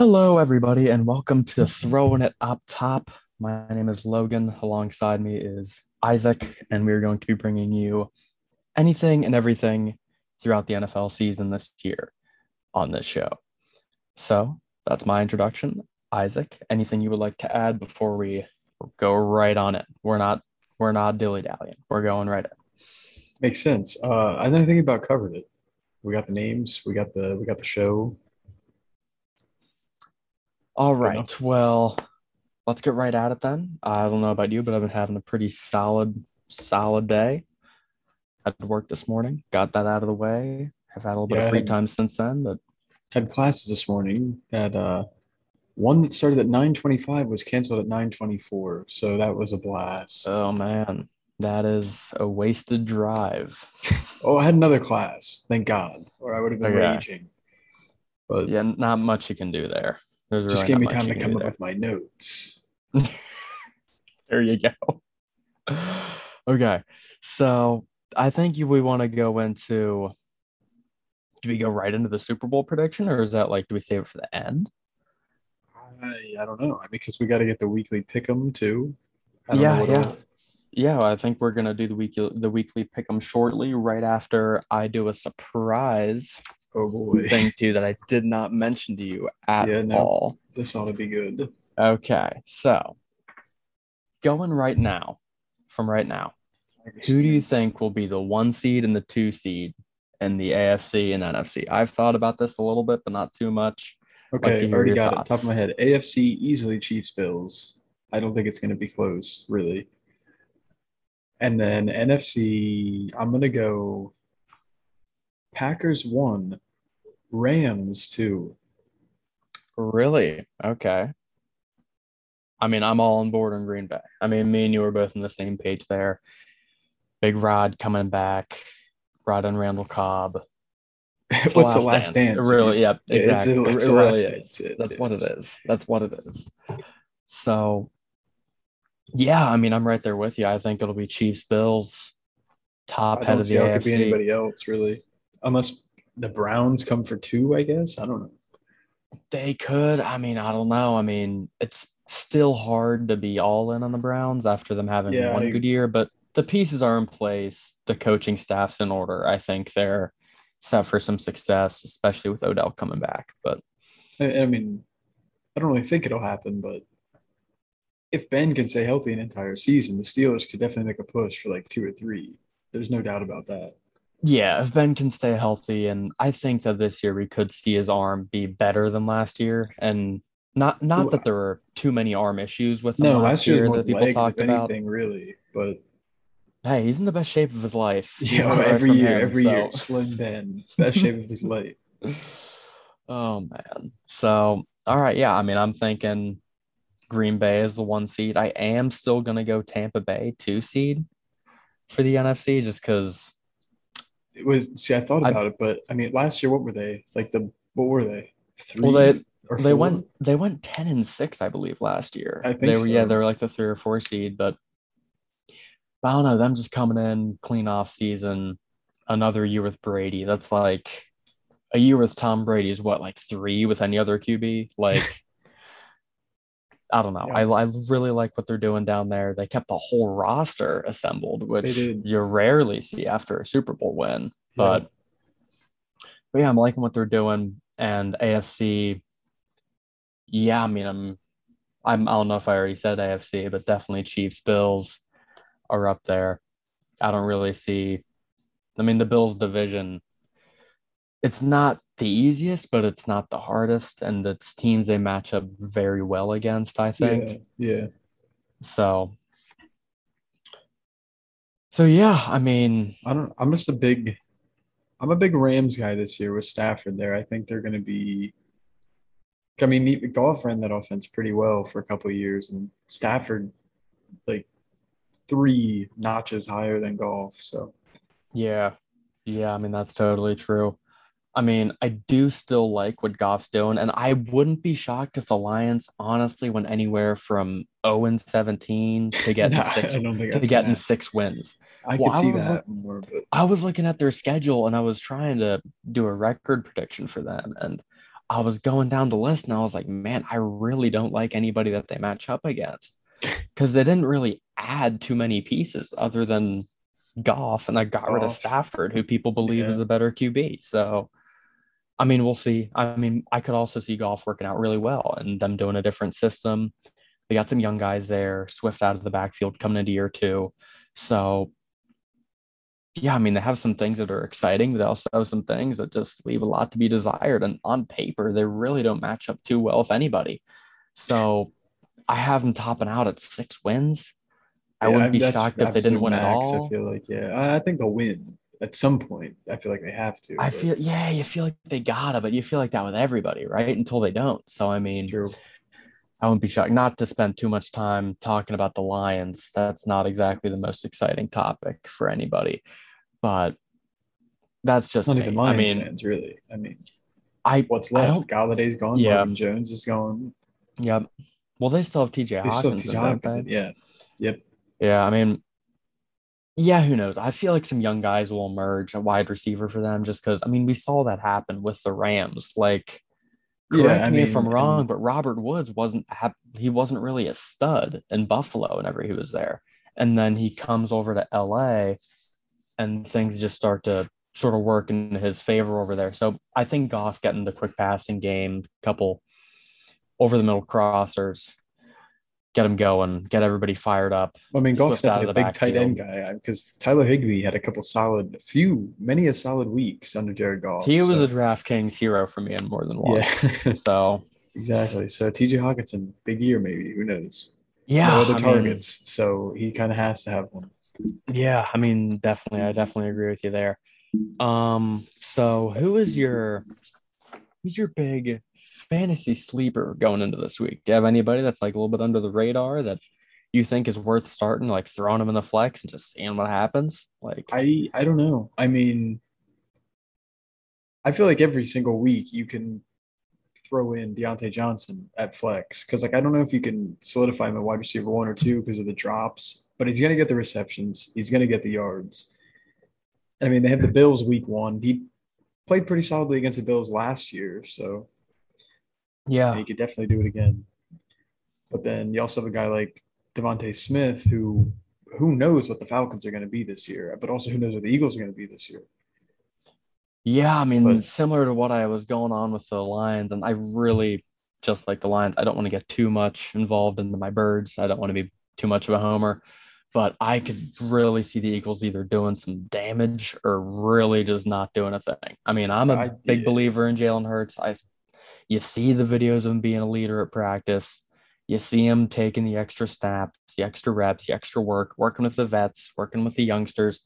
Hello, everybody, and welcome to Throwing It Up Top. My name is Logan. Alongside me is Isaac, and we're going to be bringing you anything and everything throughout the NFL season this year on this show. So that's my introduction. Isaac, anything you would like to add before we go right on it? We're not we're not dilly dallying. We're going right in. Makes sense. Uh, I think about covered it. We got the names. We got the we got the show. All right. Well, let's get right at it then. I don't know about you, but I've been having a pretty solid, solid day. Had to work this morning, got that out of the way. Have had a little bit of free time since then, but had classes this morning. Had uh, one that started at 9:25 was canceled at 9:24, so that was a blast. Oh man, that is a wasted drive. oh, I had another class, thank God, or I would have been okay. raging. But yeah, not much you can do there. There's just really gave me time to come up with my notes. there you go. okay, so I think we want to go into. Do we go right into the Super Bowl prediction, or is that like do we save it for the end? I, I don't know I mean, because we got to get the weekly pick 'em too. Yeah, yeah, uh, yeah. I think we're gonna do the weekly the weekly pick 'em shortly, right after I do a surprise Oh boy. Thing too that I did not mention to you at yeah, no, all. This ought to be good. Okay, so going right now, from right now, who do you think will be the one seed and the two seed in the AFC and NFC? I've thought about this a little bit, but not too much. Okay, like already got thoughts. it top of my head. AFC easily Chiefs Bills. I don't think it's going to be close, really. And then NFC, I'm going to go Packers one, Rams two. Really? Okay. I mean, I'm all on board on Green Bay. I mean, me and you were both on the same page there. Big Rod coming back, Rod and Randall Cobb. It's What's the last dance? dance? Really? Yeah, exactly. It's, it's it really is. It That's is. what it is. That's what it is. So, yeah, I mean, I'm right there with you. I think it'll be Chiefs Bills, top head of the AFC. Could be anybody else really unless the Browns come for two, I guess. I don't know. They could. I mean, I don't know. I mean, it's still hard to be all in on the Browns after them having yeah, one I, good year, but the pieces are in place. The coaching staff's in order. I think they're set for some success, especially with Odell coming back. But I, I mean, I don't really think it'll happen, but if Ben can stay healthy an entire season, the Steelers could definitely make a push for like two or three. There's no doubt about that. Yeah, if Ben can stay healthy, and I think that this year we could see his arm be better than last year, and not not that there were too many arm issues with him no, last, year, that people legs, talked about. Anything really, but hey, he's in the best shape of his life. Yeah, every year, him, every so. year, Slim Ben, best shape of his life. Oh man, so all right, yeah. I mean, I'm thinking Green Bay is the one seed. I am still gonna go Tampa Bay two seed for the NFC, just because it was see, I thought about I, it, but I mean, last year, what were they like? The what were they? Three. Well, they they went they went ten and six, I believe, last year. I think they were so. yeah, they were like the three or four seed, but I don't know. Them just coming in clean off season, another year with Brady. That's like a year with Tom Brady is what like three with any other QB. Like I don't know. Yeah. I, I really like what they're doing down there. They kept the whole roster assembled, which you rarely see after a Super Bowl win. But, yeah. but yeah, I'm liking what they're doing. And AFC, yeah, I mean, I'm, I'm, I don't know if I already said AFC, but definitely Chiefs, Bills are up there. I don't really see, I mean, the Bills division, it's not the easiest, but it's not the hardest. And it's teams they match up very well against, I think. Yeah. yeah. So so yeah, I mean I don't I'm just a big I'm a big Rams guy this year with Stafford there. I think they're gonna be I mean McDowell ran that offense pretty well for a couple years and Stafford like three notches higher than Goff. So yeah. Yeah, I mean that's totally true. I mean, I do still like what Goff's doing, and I wouldn't be shocked if the Lions honestly went anywhere from 0 and 17 to get nah, six to getting six wins. I well, could see I that more, but... I was looking at their schedule and I was trying to do a record prediction for them, and I was going down the list and I was like, man, I really don't like anybody that they match up against because they didn't really add too many pieces other than Goff, and I got rid of Stafford, who people believe Yeah. is a better QB. So, I mean, we'll see. I mean, I could also see Goff working out really well and them doing a different system. They got some young guys there, Swift out of the backfield coming into year two. So, yeah, I mean, they have some things that are exciting, but they also have some things that just leave a lot to be desired. And on paper, they really don't match up too well with anybody. So, I have them topping out at six wins. I Yeah, wouldn't be shocked if they didn't win at all. I feel like, yeah, I, I think they'll win at some point. I feel like they have to. I but- feel yeah, you feel like they gotta, but you feel like that with everybody, right? Until they don't. So I mean, True. I wouldn't be shocked not to spend too much time talking about the Lions. That's not exactly the most exciting topic for anybody. But that's just Not me. even I Lions mean, fans, really. I mean, I what's I left? Golladay's gone. Yeah. Jones is gone. yeah. Well, they still have TJ They still have TJ they? Yeah. Yep. Yeah, I mean, yeah, who knows? I feel like some young guys will emerge, a wide receiver for them, just because I mean, we saw that happen with the Rams. Like, Yeah, correct I me if I'm wrong, but Robert Woods wasn't he wasn't really a stud in Buffalo whenever he was there. And then he comes over to LA and things just start to sort of work in his favor over there. So I think Goff getting the quick passing game, couple over the middle crossers, get him going, get everybody fired up. I mean, Goff's definitely a big tight end guy because Tyler Higbee had a couple solid, few, many a solid weeks under Jared Goff. He was so- a DraftKings hero for me in more than one. yeah, So exactly. So TJ Hockenson, big year maybe. Who knows? yeah, no other I mean, targets, so he kind of has to have one. Yeah, I mean, definitely, I definitely agree with you there. Um, so who is your who's your big fantasy sleeper going into this week? Do you have anybody that's like a little bit under the radar that you think is worth starting, like throwing them in the flex and just seeing what happens? Like, I I don't know. I mean, I feel like every single week you can throw in Diontae Johnson at flex because like I don't know if you can solidify him at wide receiver one or two because of the drops, but he's gonna get the receptions. He's gonna get the yards. I mean, they have the Bills week one. He played pretty solidly against the Bills last year, so yeah, he could definitely do it again. But then you also have a guy like DeVonta Smith who who knows what the Falcons are going to be this year, but also who knows what the Eagles are going to be this year. yeah. I mean, But- similar to what I was going on with the Lions, and I really just like the Lions. I don't want to get too much involved into my birds. I don't want to be too much of a homer. But I could really see the Eagles either doing some damage or really just not doing a thing. I mean, I'm a I- big yeah. believer in Jalen Hurts. I, you see the videos of him being a leader at practice. You see him taking the extra snaps, the extra reps, the extra work, working with the vets, working with the youngsters.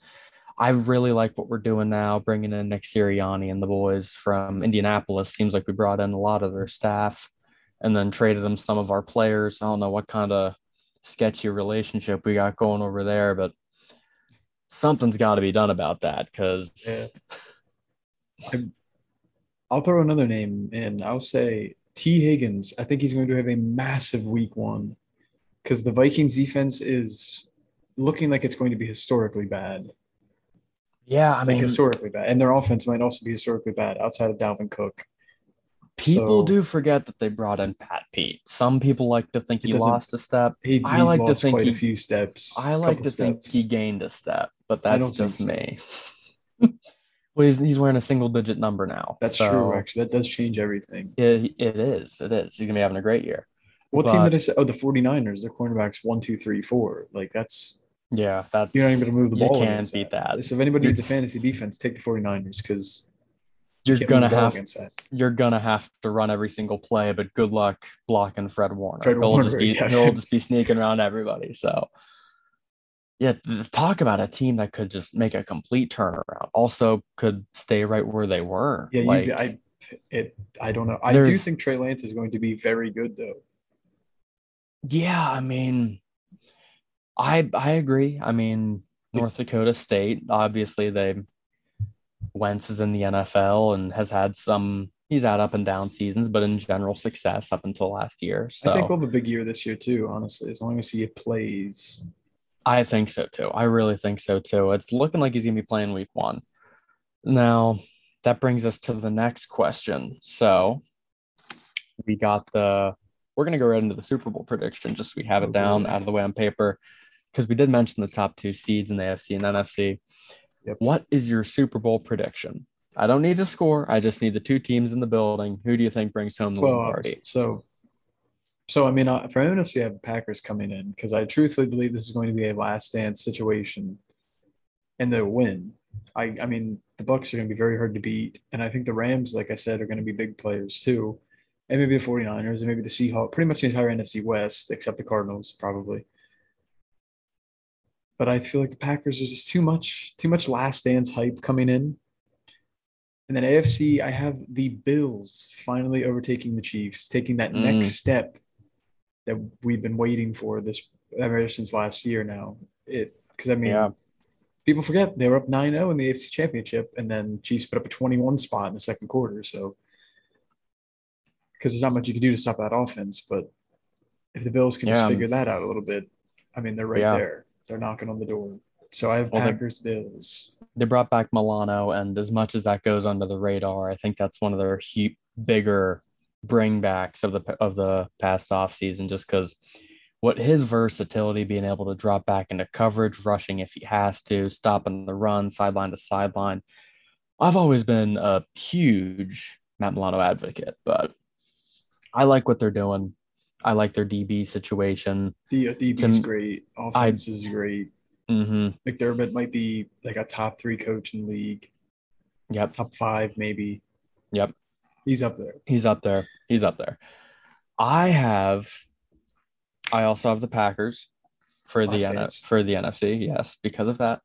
I really like what we're doing now, bringing in Nick Sirianni and the boys from Indianapolis. Seems like we brought in a lot of their staff and then traded them some of our players. I don't know what kind of sketchy relationship we got going over there, but something's got to be done about that because Yeah. I'll throw another name in. I'll say T. Higgins. I think he's going to have a massive week one because the Vikings defense is looking like it's going to be historically bad. yeah, I Like mean, historically bad. And their offense might also be historically bad outside of Dalvin Cook. people so- do forget that they brought in Pat Pete. Some people like to think he lost a step. He, I like to think quite he- a few steps. I like to think he gained a step, but that's just so. me. well, he's, he's wearing a single digit number now. That's so true, actually. That does change everything. It, it is. It is. He's going to be having a great year. What team did I say? Oh, the 49ers. Their cornerbacks one, two, three, four. Like that's Yeah, that's you're not even gonna move the you ball. can't beat that. So if anybody needs a fantasy defense, take the 49ers because You're gonna move the ball have you're gonna have to run every single play, but good luck blocking Fred Warner. Fred he'll Warner, just be yeah. he'll just be sneaking around everybody. So yeah, talk about a team that could just make a complete turnaround. Also could stay right where they were. Yeah, like, you, I it I don't know. I do think Trey Lance is going to be very good though. Yeah, I mean, I I agree. I mean, North Dakota State, obviously they Wentz is in the NFL and has had some he's had up and down seasons, but in general success up until last year. So I think we'll have a big year this year too, honestly, as long as he plays. I think so too. I really think so too. It's looking like he's gonna be playing week one. Now that brings us to the next question. So we got the. We're gonna go right into the Super Bowl prediction, just so we have it Oh, down out of the way on paper, because we did mention the top two seeds in the AFC and NFC. Yep. What is your Super Bowl prediction? I don't need a score. I just need the two teams in the building. Who do you think brings home the Well, Lombardi? so, so I mean, uh, for NFC, I have Packers coming in because I truthfully believe this is going to be a last dance situation, and they'll win. I, I mean, the Bucks are going to be very hard to beat, and I think the Rams, like I said, are going to be big players too, and maybe the 49ers, and maybe the Seahawks, pretty much the entire NFC West except the Cardinals, probably. But I feel like the Packers are just too much, too much last dance hype coming in. And then AFC, I have the Bills finally overtaking the Chiefs, taking that Mm. next step that we've been waiting for this ever since last year now. It because I mean, Yeah. people forget they were up 9-0 in the AFC Championship, and then Chiefs put up a 21 spot in the second quarter. So because there's not much you can do to stop that offense, but if the Bills can Yeah. just figure that out a little bit, I mean, they're right Yeah. there. They're knocking on the door. So I have Well, they- Packers, Bills. they brought back Milano, and as much as that goes under the radar, I think that's one of their hu- bigger bringbacks of the of the past offseason, just because what his versatility, being able to drop back into coverage, rushing if he has to, stopping the run, sideline to sideline. I've always been a huge Matt Milano advocate, but I like what they're doing. I like their DB situation. The uh, DB's Can- great. Offense is great. hmm McDermott might be like a top three coach in the league, Yep, top five maybe. Yep. He's up there. He's up there. He's up there. I have. I also have the Packers for the N- for the NFC. Yes, because of that.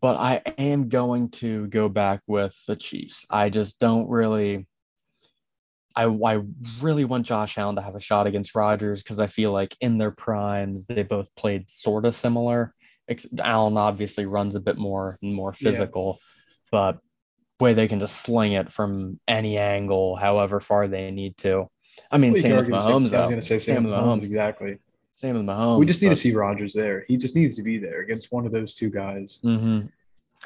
But I am going to go back with the Chiefs. I just don't really. I I really want Josh Allen to have a shot against Rodgers because I feel like in their primes they both played sort of similar. Allen obviously runs a bit more and more Yeah. physical, but way they can just sling it from any angle, however far they need to. I mean, Well, same with same- Mahomes. I was going to say Same Sam with Mahomes. Mahomes. Exactly. Same with Mahomes. we just need but- to see Rodgers there. He just needs to be there against one of those two guys. Mhm.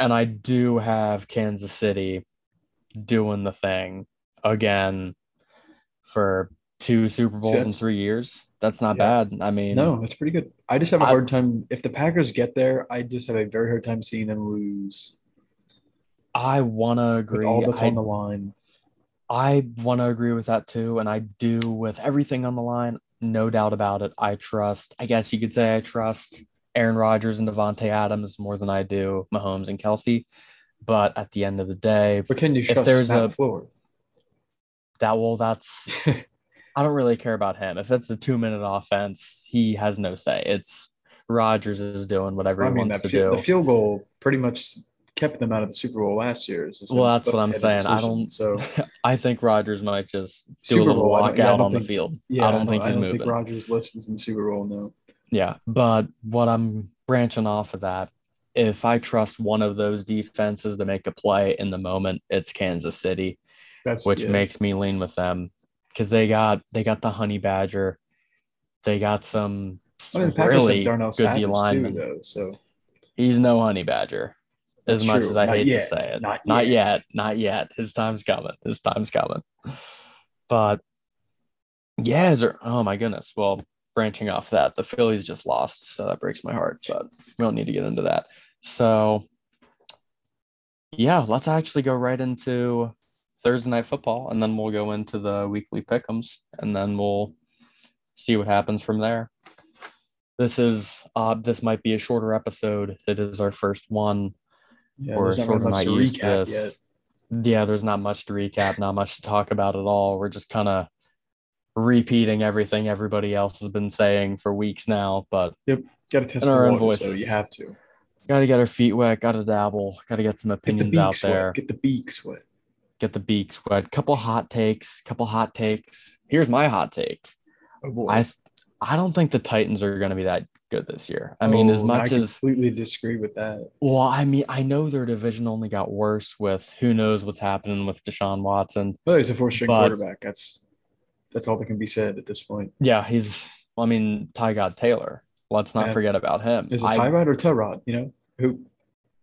And I do have Kansas City doing the thing again for two Super Bowls in three years. That's not Yeah. bad. I mean, No, that's pretty good. I just have a I- hard time. If the Packers get there, I just have a very hard time seeing them lose I want to with agree. all that's I, on the line. I want to agree with that too. And I do with everything on the line. No doubt about it. I trust, I guess you could say I trust Aaron Rodgers and Davante Adams more than I do Mahomes and Kelsey. But at the end of the day, But can you trust there's Matt a- Floor? that will, that's, I don't really care about him. If it's a two minute offense, he has no say. It's Rodgers is doing whatever I he mean, wants that to field, do. the field goal pretty much kept them out of the Super Bowl last year. Well, that's what I'm saying. I don't- So I think Rodgers might just do Super a little Bowl, walkout yeah, I don't on the field. yeah, I don't think he's I don't moving. think Rodgers listens in the Super Bowl. No, Yeah, but what I'm branching off of that, if I trust one of those defenses to make a play in the moment, it's Kansas City, that's which yeah. makes me lean with them because they got they got the Honey Badger, they got some I mean, really good too, though. So He's no Honey Badger, as That's much true. as I Not hate yet. to say it. Not not yet. yet, not yet. His time's coming. His time's coming. But yeah, is there, oh my goodness. Well, branching off that, the Phillies just lost, so that breaks my heart. But we don't need to get into that. So yeah, let's actually go right into Thursday night football, and then we'll go into the weekly pick'ems, and then we'll see what happens from there. This is uh this might be a shorter episode. It is our first one. Yeah, not sort of not to recap this. yet. Yeah, there's not much to recap, not much to talk about at all. We're just kind of repeating everything everybody else has been saying for weeks now, but yep, Got to test our own water, so voices. you have to got to get our feet wet, got to dabble, got to get some get the opinions beaks out there, wet. Get the beaks wet. get the beaks wet. Couple hot takes, couple hot takes. Here's my hot take. Oh boy. I I don't think the Titans are going to be that good this year. I mean, as Oh, much I as completely disagree with that. well, I mean, I know their division only got worse with who knows what's happening with Deshaun Watson. Well, he's a four string quarterback. That's that's all that can be said at this point. Yeah, he's. I mean, Ty God Taylor. Let's not Yeah. forget about him. Is it Tyrod or Tyrod? You know who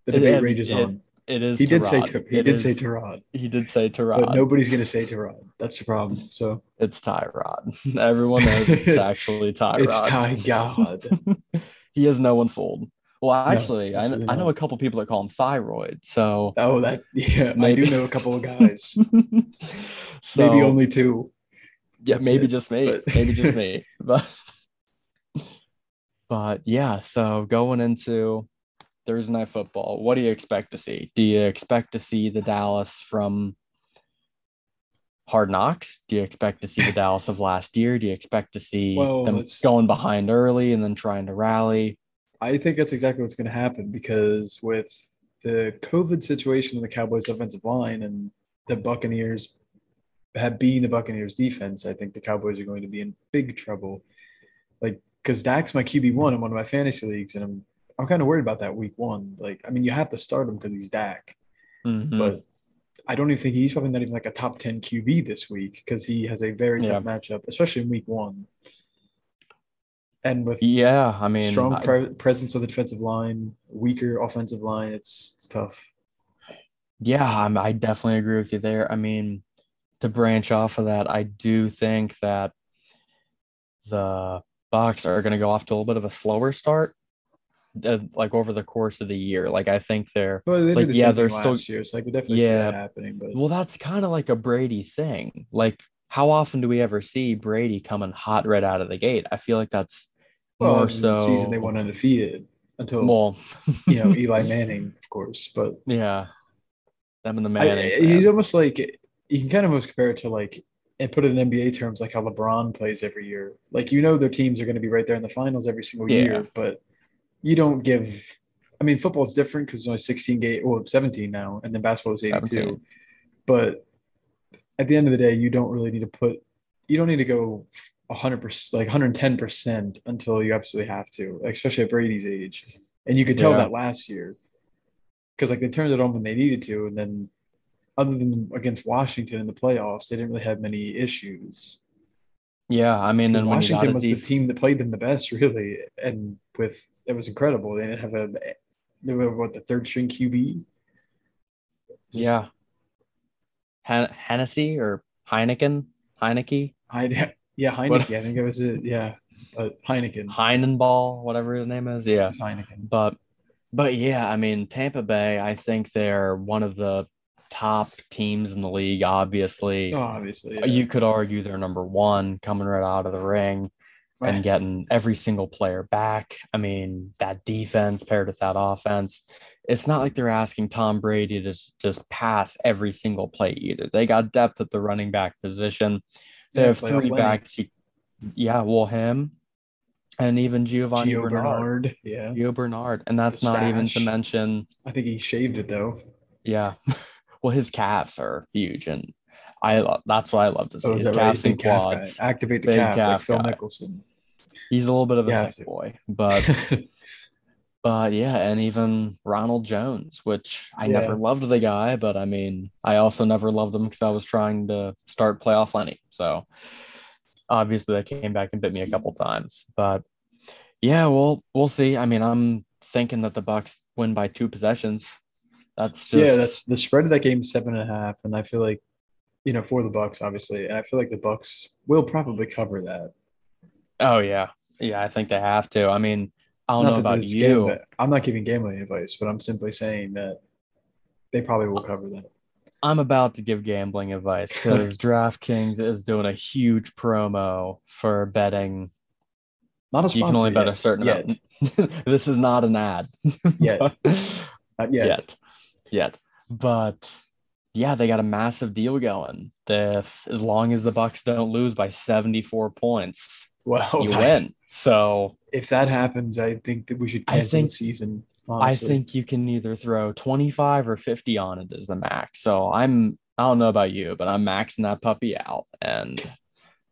the It- debate it- rages it- on. It is. He did say to, he It did say is- Tyrod, He did say Tyrod. but nobody's gonna say Tyrod. That's the problem. So It's Tyrod. Everyone knows it's actually Tyrod. it's Ty God. he has no one fooled. Well, actually, I, I know a couple people that call him thyroid. So, Oh, that yeah, I do know a couple of guys. so Maybe only two. yeah, that's maybe it, just me, but- maybe just me. But but yeah, so going into Thursday night football, what do you expect to see? Do you expect to see the Dallas from Hard Knocks? Do you expect to see the Dallas of last year? Do you expect to see Well, them going behind early and then trying to rally? I think that's exactly what's going to happen because with the COVID situation in the Cowboys' offensive line and the Buccaneers have being the Buccaneers' defense, I think the Cowboys are going to be in big trouble. Like, because Dak's my QB one in one of my fantasy leagues, and I'm I'm kind of worried about that week one. Like, I mean, you have to start him because he's Dak, Mhm. but I don't even think he's probably not even like a top ten QB this week because he has a very tough matchup, especially in week one. And with yeah, I mean, strong I- pre- presence of the defensive line, weaker offensive line. It's, it's tough. Yeah, I'm, I definitely agree with you there. I mean, to branch off of that, I do think that the Bucks are going to go off to a little bit of a slower start, uh, like over the course of the year. Like I think they're But they Like, the yeah, they're still- year, so I could definitely see Yeah. that happening. But well, that's kind of like a Brady thing. Like how often do we ever see Brady coming hot right out of the gate? I feel like that's well, more so. the season they went undefeated until Well, you know Eli Manning, of course. But yeah, them and the I, he's almost like you can kind of almost compare it to like and put it in NBA terms, like how LeBron plays every year. Like you know their teams are going to be right there in the finals every single Yeah. year, but you don't give. I mean, football is different because it's only 16 game, well, 17 now, and then basketball is 82. 17. But at the end of the day, you don't really need to put. You don't need to go 100 percent, like 110 percent, until you absolutely have to, especially at Brady's age. And you could tell Yeah. that last year because like they turned it on when they needed to, and then other than against Washington in the playoffs, they didn't really have many issues. Yeah, I mean, and when you got Washington was def- the team that played them the best, really, and with it was incredible. They didn't have a they were what the third string QB. Just- yeah, Hen- Hennessy or Heineken, Heineke, I yeah Heineken. What- I think it was it. Yeah, but Heineken. Heinenball, whatever his name is. Yeah, Heineken. but but yeah, I mean, Tampa Bay. I think they're one of the top teams in the league. Obviously, Oh, obviously, yeah. you could argue they're number one, coming right out of the ring. and getting every single player back. I mean, that defense paired with that offense, it's not like they're asking Tom Brady to just pass every single play either. They got depth at the running back position. They Yeah, have three backs. Yeah, well, him and even Giovanni Gio Bernard. Bernard. Yeah, Gio Bernard. And that's The not even to mention, I think he shaved it though. yeah. well, his calves are huge. And I love that's what I love to oh, see. Oh, his right? calves Big and calf quads. Activate the calves like calf Phil guy. Mickelson. He's a little bit of a Yeah, thick boy, but But yeah, and even Ronald Jones, which I Yeah. never loved the guy, but I mean, I also never loved him because I was trying to start playoff Lenny. So obviously that came back and bit me a couple times. But yeah, well, we'll see. I mean, I'm thinking that the Bucks win by two possessions. That's just yeah, that's the spread of that game is seven and a half, and I feel like you know for the Bucks obviously, and I feel like the Bucks will probably cover that. oh yeah. Yeah, I think they have to. I mean, I don't Not know about you. game- I'm not giving gambling advice, but I'm simply saying that they probably will cover that. I'm about to give gambling advice because DraftKings is doing a huge promo for betting Not a sponsor you can only bet yet. a certain yet. amount. this is not an ad Yet. Not yet. yet, yet. But yeah, they got a massive deal going. If as long as the Bucks don't lose by 74 points, Well, you win. So If that happens, I think that we should I cancel think- the season. I think you can either throw 25 or 50 on it as the max. So I'm I don't know about you, but I'm maxing that puppy out and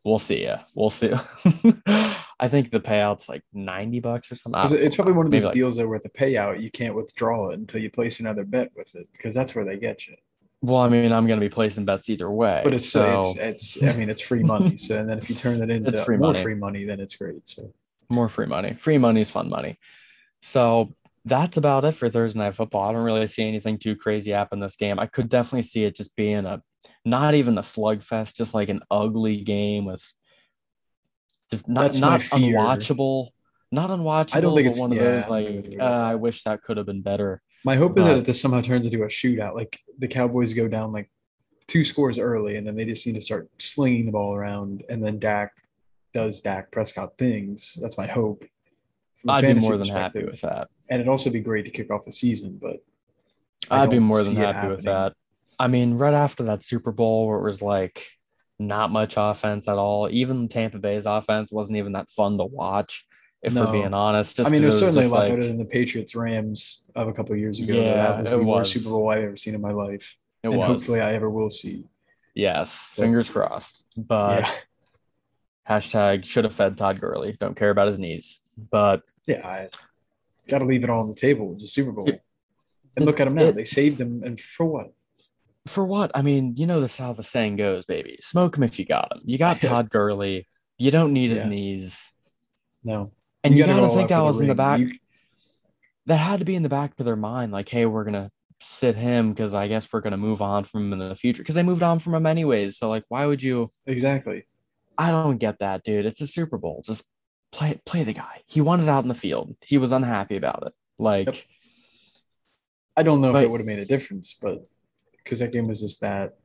we'll see ya. We'll see. I think the payout's like 90 bucks or something. I 'Cause don't it's probably one of like- deals that where the payout you can't withdraw it until you place another bet with it because that's where they get you. Well, I mean, I'm going to be placing bets either way. But it's so it's it's I mean it's free money. So and then if you turn it into It's free more money. free money, then it's great. So more free money. Free money is fun money. So that's about it for Thursday night football. I don't really see anything too crazy happen this game. I could definitely see it just being a not even a slugfest, just like an ugly game with just not That's not unwatchable, not unwatchable. I don't think it's- one of yeah, those like uh, I wish that could have been better. My hope is that But- it just somehow turns into a shootout. Like the Cowboys go down like two scores early, and then they just need to start slinging the ball around, and then Dak does Dak Prescott things. That's my hope. I'd be more than happy with that. and it'd also be great to kick off the season. But I I'd be more than happy with that. I mean, right after that Super Bowl where it was like not much offense at all, even Tampa Bay's offense wasn't even that fun to watch, if No. we're being honest. Just I mean, it was certainly a lot like, better than the Patriots Rams of a couple of years ago. Yeah, that was the worst. Super Bowl I've ever seen in my life, it and was. hopefully I ever will see. yes, fingers crossed. But yeah, hashtag should have fed Todd Gurley. Don't care about his knees. But yeah, I got to leave it all on the table. Just Super Bowl, It- and look at them now. it- they saved them, and for what? For what? I mean, you know this how the saying goes, baby. Smoke him if you got him. You got Todd Gurley. You don't need his Yeah. knees. No, And you, gotta gotta think that was in the back. You- that had to be in the back of their mind, like, hey, we're gonna sit him because I guess we're gonna move on from him in the future. Because they moved on from him anyways. So like, why would you? exactly. I don't get that, dude. It's a Super Bowl. Just play play the guy. He wanted out in the field. He was unhappy about it. Like, Yep. I don't know if it would have made a difference, but because that game was just that.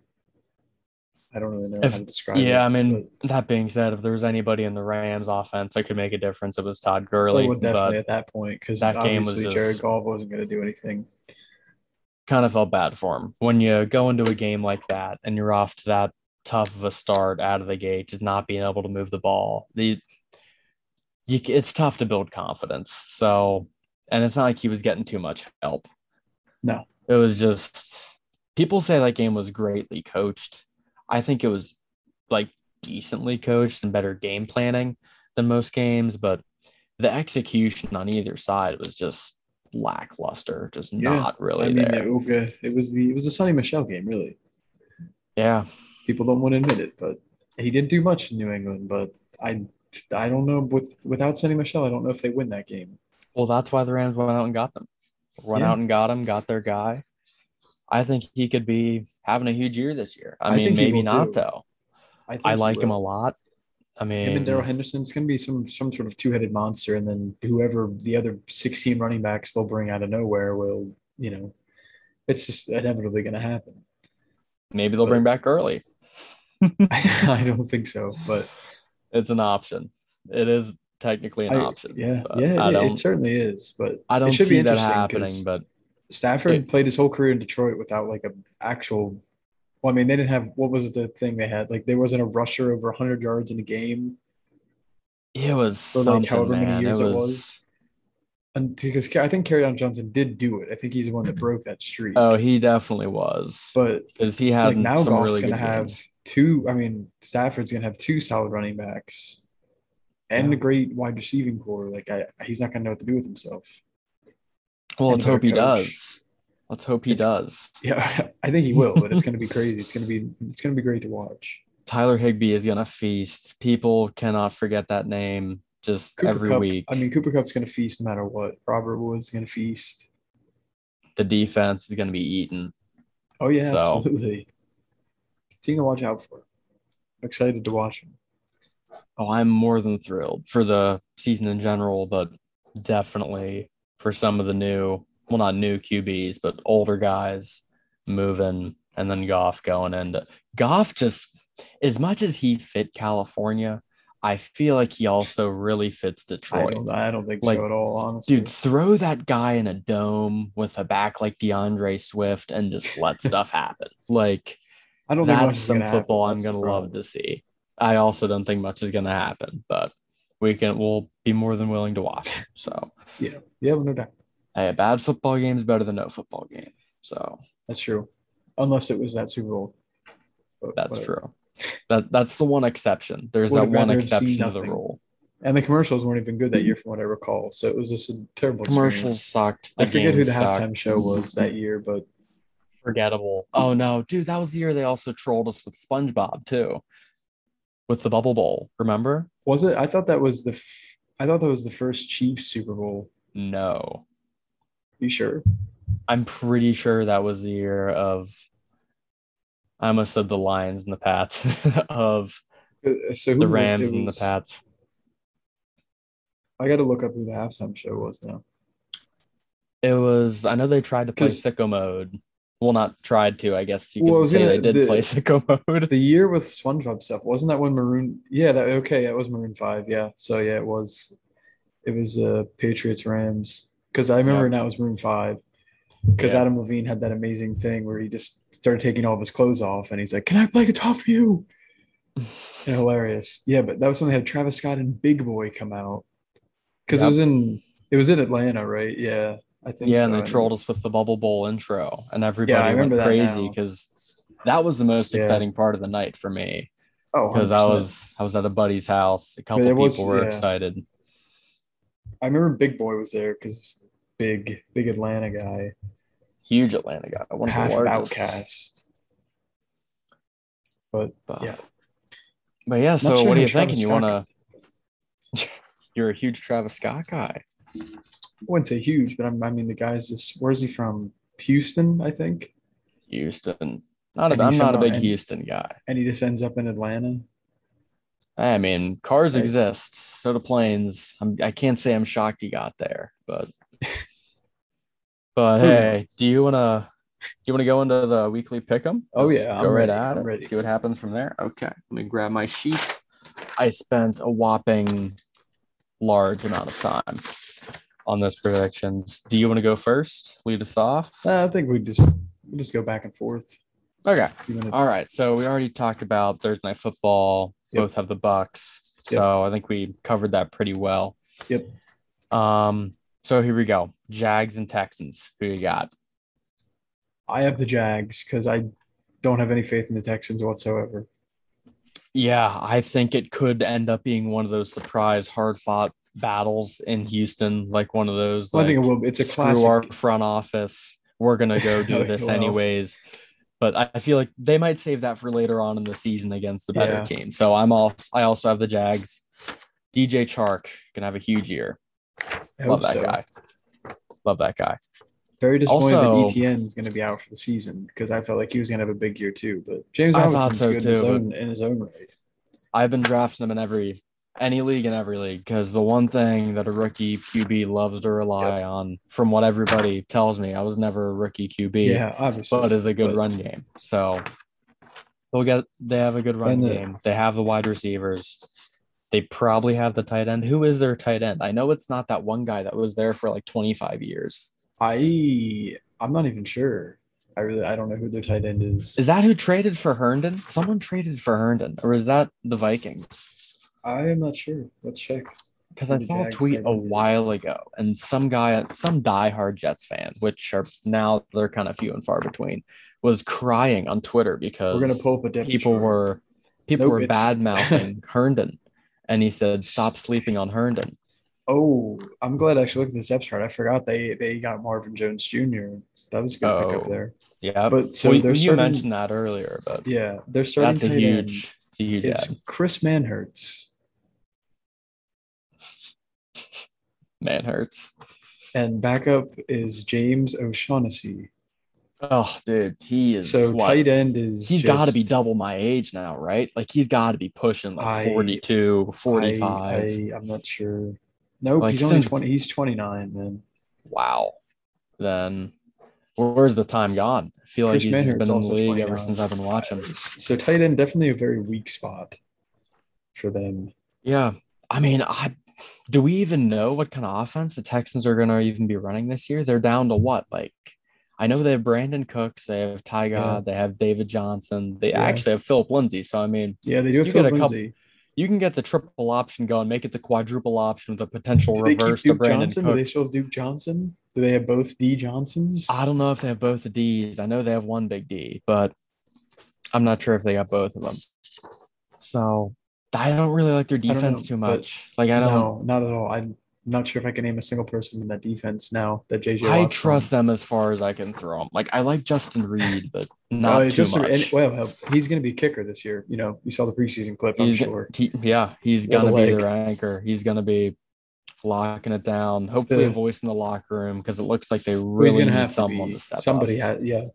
I don't really know If- how to describe it. yeah, I mean, that being said, if there was anybody in the Rams offense that could make a difference, it was Todd oh, but, Gurley. well, definitely But at that point because that game was just- Jared Goff wasn't going to do anything. kind of felt bad for him when you go into a game like that and you're off to that tough of a start out of the gate, just not being able to move the ball. The you, it's tough to build confidence. So, and it's not like he was getting too much help. No. it was just people say that game was greatly coached. I think it was like decently coached and better game planning than most games, but the execution on either side was just lackluster, just Yeah, not really I mean, there. it, okay, it was the it was the Sony Michel game, really. yeah. People don't want to admit it, but he didn't do much in New England. But I I don't know with without Sony Michel, I don't know if they win that game. Well, that's why the Rams went out and got them. Went Yeah. out and got him, got their guy. I think he could be having a huge year this year. I, I mean, maybe not too. though. I, think I like him a lot. I mean, Him and Darrell Henderson's going to be some some sort of two headed monster, and then whoever the other sixteen running backs they'll bring out of nowhere will, you know, it's just inevitably going to happen. maybe they'll but- bring back early. I don't think so, but It's an option. It is technically an I- option. yeah, yeah, I it, it certainly is. But I don't should be see that interesting happening. But Stafford it- played his whole career in Detroit without like a actual. Well, I mean, they didn't have what was the thing they had? Like there wasn't a rusher over 100 yards in a game it was for like however man. many years it it was. was. And because I think Kerryon Johnson did do it. I think he's the one that broke that streak. Oh, he definitely was. but Because he had like now some Goff's really gonna have games. two. I mean, Stafford's gonna have two solid running backs and Yeah. a great wide receiving core. Like I, he's not gonna know what to do with himself. Well, let's hope he coach. does. Let's hope he It's- does. Yeah, I think he will, but it's gonna be crazy. It's gonna be it's gonna be great to watch. Tyler Higbee is gonna feast. People cannot forget that name just Cooper every Kupp, week. I mean, Cooper Kupp's gonna feast no matter what. Robert Woods is gonna feast. the defense is gonna be eaten. Oh yeah, So- absolutely. Team to watch out for. I'm excited to watch him. Oh, I'm more than thrilled for the season in general, but definitely for some of the new, well, not new QBs, but older guys moving and then Goff going into Goff just as much as he fit California, I feel like he also really fits I Detroit. don't, I don't think Like, so at all, honestly. Dude, throw that guy in a dome with a back like D'Andre Swift and just let stuff happen. Like I don't that's some gonna happen. football I'm That's gonna love to see. I also don't think much is gonna happen, but we can we'll be more than willing to watch. So Yeah, yeah, no doubt. hey, a bad football game is better than no football game. So That's true. Unless it was that Super Bowl. But that's whatever. true. That that's the one exception. There's that one rather have seen exception to the rule. And the commercials weren't even good that year, from what I recall. So it was just a terrible Commercials experience. sucked. I forget who the sucked. halftime show was that year, but forgettable. Oh no, dude, that was the year they also trolled us with SpongeBob too, with the Bubble Bowl. Remember? was it? I thought that was the. F- I thought that was the first Chiefs Super Bowl. No, You sure? I'm pretty sure that was the year of. I almost said the Lions and the Pats of Uh, So the was- Rams it and the was- Pats. I got to look up who the halftime show was now. It was. I know they tried to play sicko mode. Well, not tried to. I guess you Well, could was say they did the- play sicko mode. The year with SpongeBob stuff wasn't that when Maroon? Yeah, that okay. That was Maroon Five. Yeah. So yeah, it was. It was uh, Patriots Rams because I remember Yeah. now it was Maroon Five because Yeah. Adam Levine had that amazing thing where he just started taking all of his clothes off and he's like, "Can I play guitar for you?" And hilarious. Yeah, but that was when they had Travis Scott and Big Boi come out because Yep. it was in it was in Atlanta, right? Yeah, I think. yeah, so. and they trolled us with the Bubble Bowl intro, and everybody I went crazy because that was the most Yeah. exciting part of the night for me. Oh, Because I was I was at a buddy's house. A couple there people was- were yeah. excited. I remember Big Boi was there because big, big Atlanta guy, Huge Atlanta guy, one of half the largest. OutKast. But But, Yeah. but yeah. So sure what are you Travis thinking? You want to? You're a huge Travis Scott guy. I wouldn't say huge, but I'm, I mean the guy's just where's he from? Houston, I think, Houston. Not a, And I'm he's not a big and- Houston guy. and he just ends up in Atlanta. I mean, cars Right. exist. So do planes. I'm, I can't say I'm shocked he got there, but but hey, do you wanna do you wanna go into the weekly pick'em? Oh, Just yeah, go I'm right ready, at I'm it. ready. See what happens from there. Okay, let me grab my sheet. I spent a whopping large amount of time on those predictions. Do you want to go first? Lead us off. Uh, I think we just we just go back and forth. Okay. If you wanna- All right. So we already talked about Thursday night football. Yep. Both have the Bucks. Yep. So I think we covered that pretty well. Yep. Um, so here we go. Jags and Texans. Who you got? I have the Jags because I don't have any faith in the Texans whatsoever. Yeah, I think it could end up being one of those surprise hard fought battles in Houston, like one of those. Well, I think it will. It's a classic. our front office. We're gonna go do this Well. anyways. But I feel like they might save that for later on in the season against the better Yeah. team. So I'm all I also have the Jags. DJ Chark gonna have a huge year. I Love that so. guy. Love that guy. Very disappointed Also- that ETN is going to be out for the season because I felt like he was going to have a big year too. But James Robinson's so good in, his own, in his own right. I've been drafting him in every any league in every league because the one thing that a rookie QB loves to rely on, from what everybody tells me, I was never a rookie QB. Yeah, obviously. but is a good But- run game. So they'll get they have a good run the- game. They have the wide receivers. They probably have the tight end. Who is their tight end? I know it's not that one guy that was there for like 25 years. I I'm not even sure. I really I don't know who their tight end is. Is that who traded for Herndon? Someone traded for Herndon, or is that the Vikings? I am not sure. Let's check. Because I saw a tweet a while ago, and some guy, some diehard Jets fan, which are now they're kind of few and far between, was crying on Twitter because We're gonna pull up a people chart. were people Nope, were bad mouthing Herndon, and he said, "Stop sleeping on Herndon." Oh, I'm glad I actually looked at this depth chart. I forgot they they got Marvin Jones Jr. So that was a good pickup Oh. there. Yeah, But so well, you starting- mentioned that earlier, but Yeah, they're starting that's a huge, it's a huge It's. Chris Manhertz. Man hurts. And backup is James O'Shaughnessy. Oh, dude, he is So what? tight end is He's got to be double my age now, right? Like he's got to be pushing like I- 42, 45. I, am not sure. Nope, Like, he's only since- 20. He's 29, man. Wow. Then where's the time gone? I feel like Chris he's just Manhertz been in the league ever since I've been watching. Uh, so tight end definitely a very weak spot for them. Yeah. I mean, I do we even know what kind of offense the Texans are gonna even be running this year? They're down to what? Like I know they have Brandin Cooks, they have Ty Yeah. They have David Johnson, they Yeah. actually have Philip Lindsay. So I mean, Yeah, they do have You Phil get a couple- Lindsay. you can get the triple option going, make it the quadruple option with a potential Do reverse to Brandon Johnson? Do they still have Duke Johnson? Do they have both D Johnsons? I don't know if they have both the D's. I know they have one big D, but I'm not sure if they got both of them. So I don't really like their defense know, too much. Like I don't no, not at all. I'm not sure if I can name a single person in that defense now that JJ. I trust them as far as I can throw them. Like I like Justin Reid, but not Uh, too just much. and- well, he's going to be a kicker this year. You know, you saw the preseason clip. I'm he's, sure. he, yeah, he's gonna be leg. their anchor. He's gonna be locking it down. Hopefully, a voice in the locker room because it looks like they really need have to someone be to step somebody? up. Had, yeah.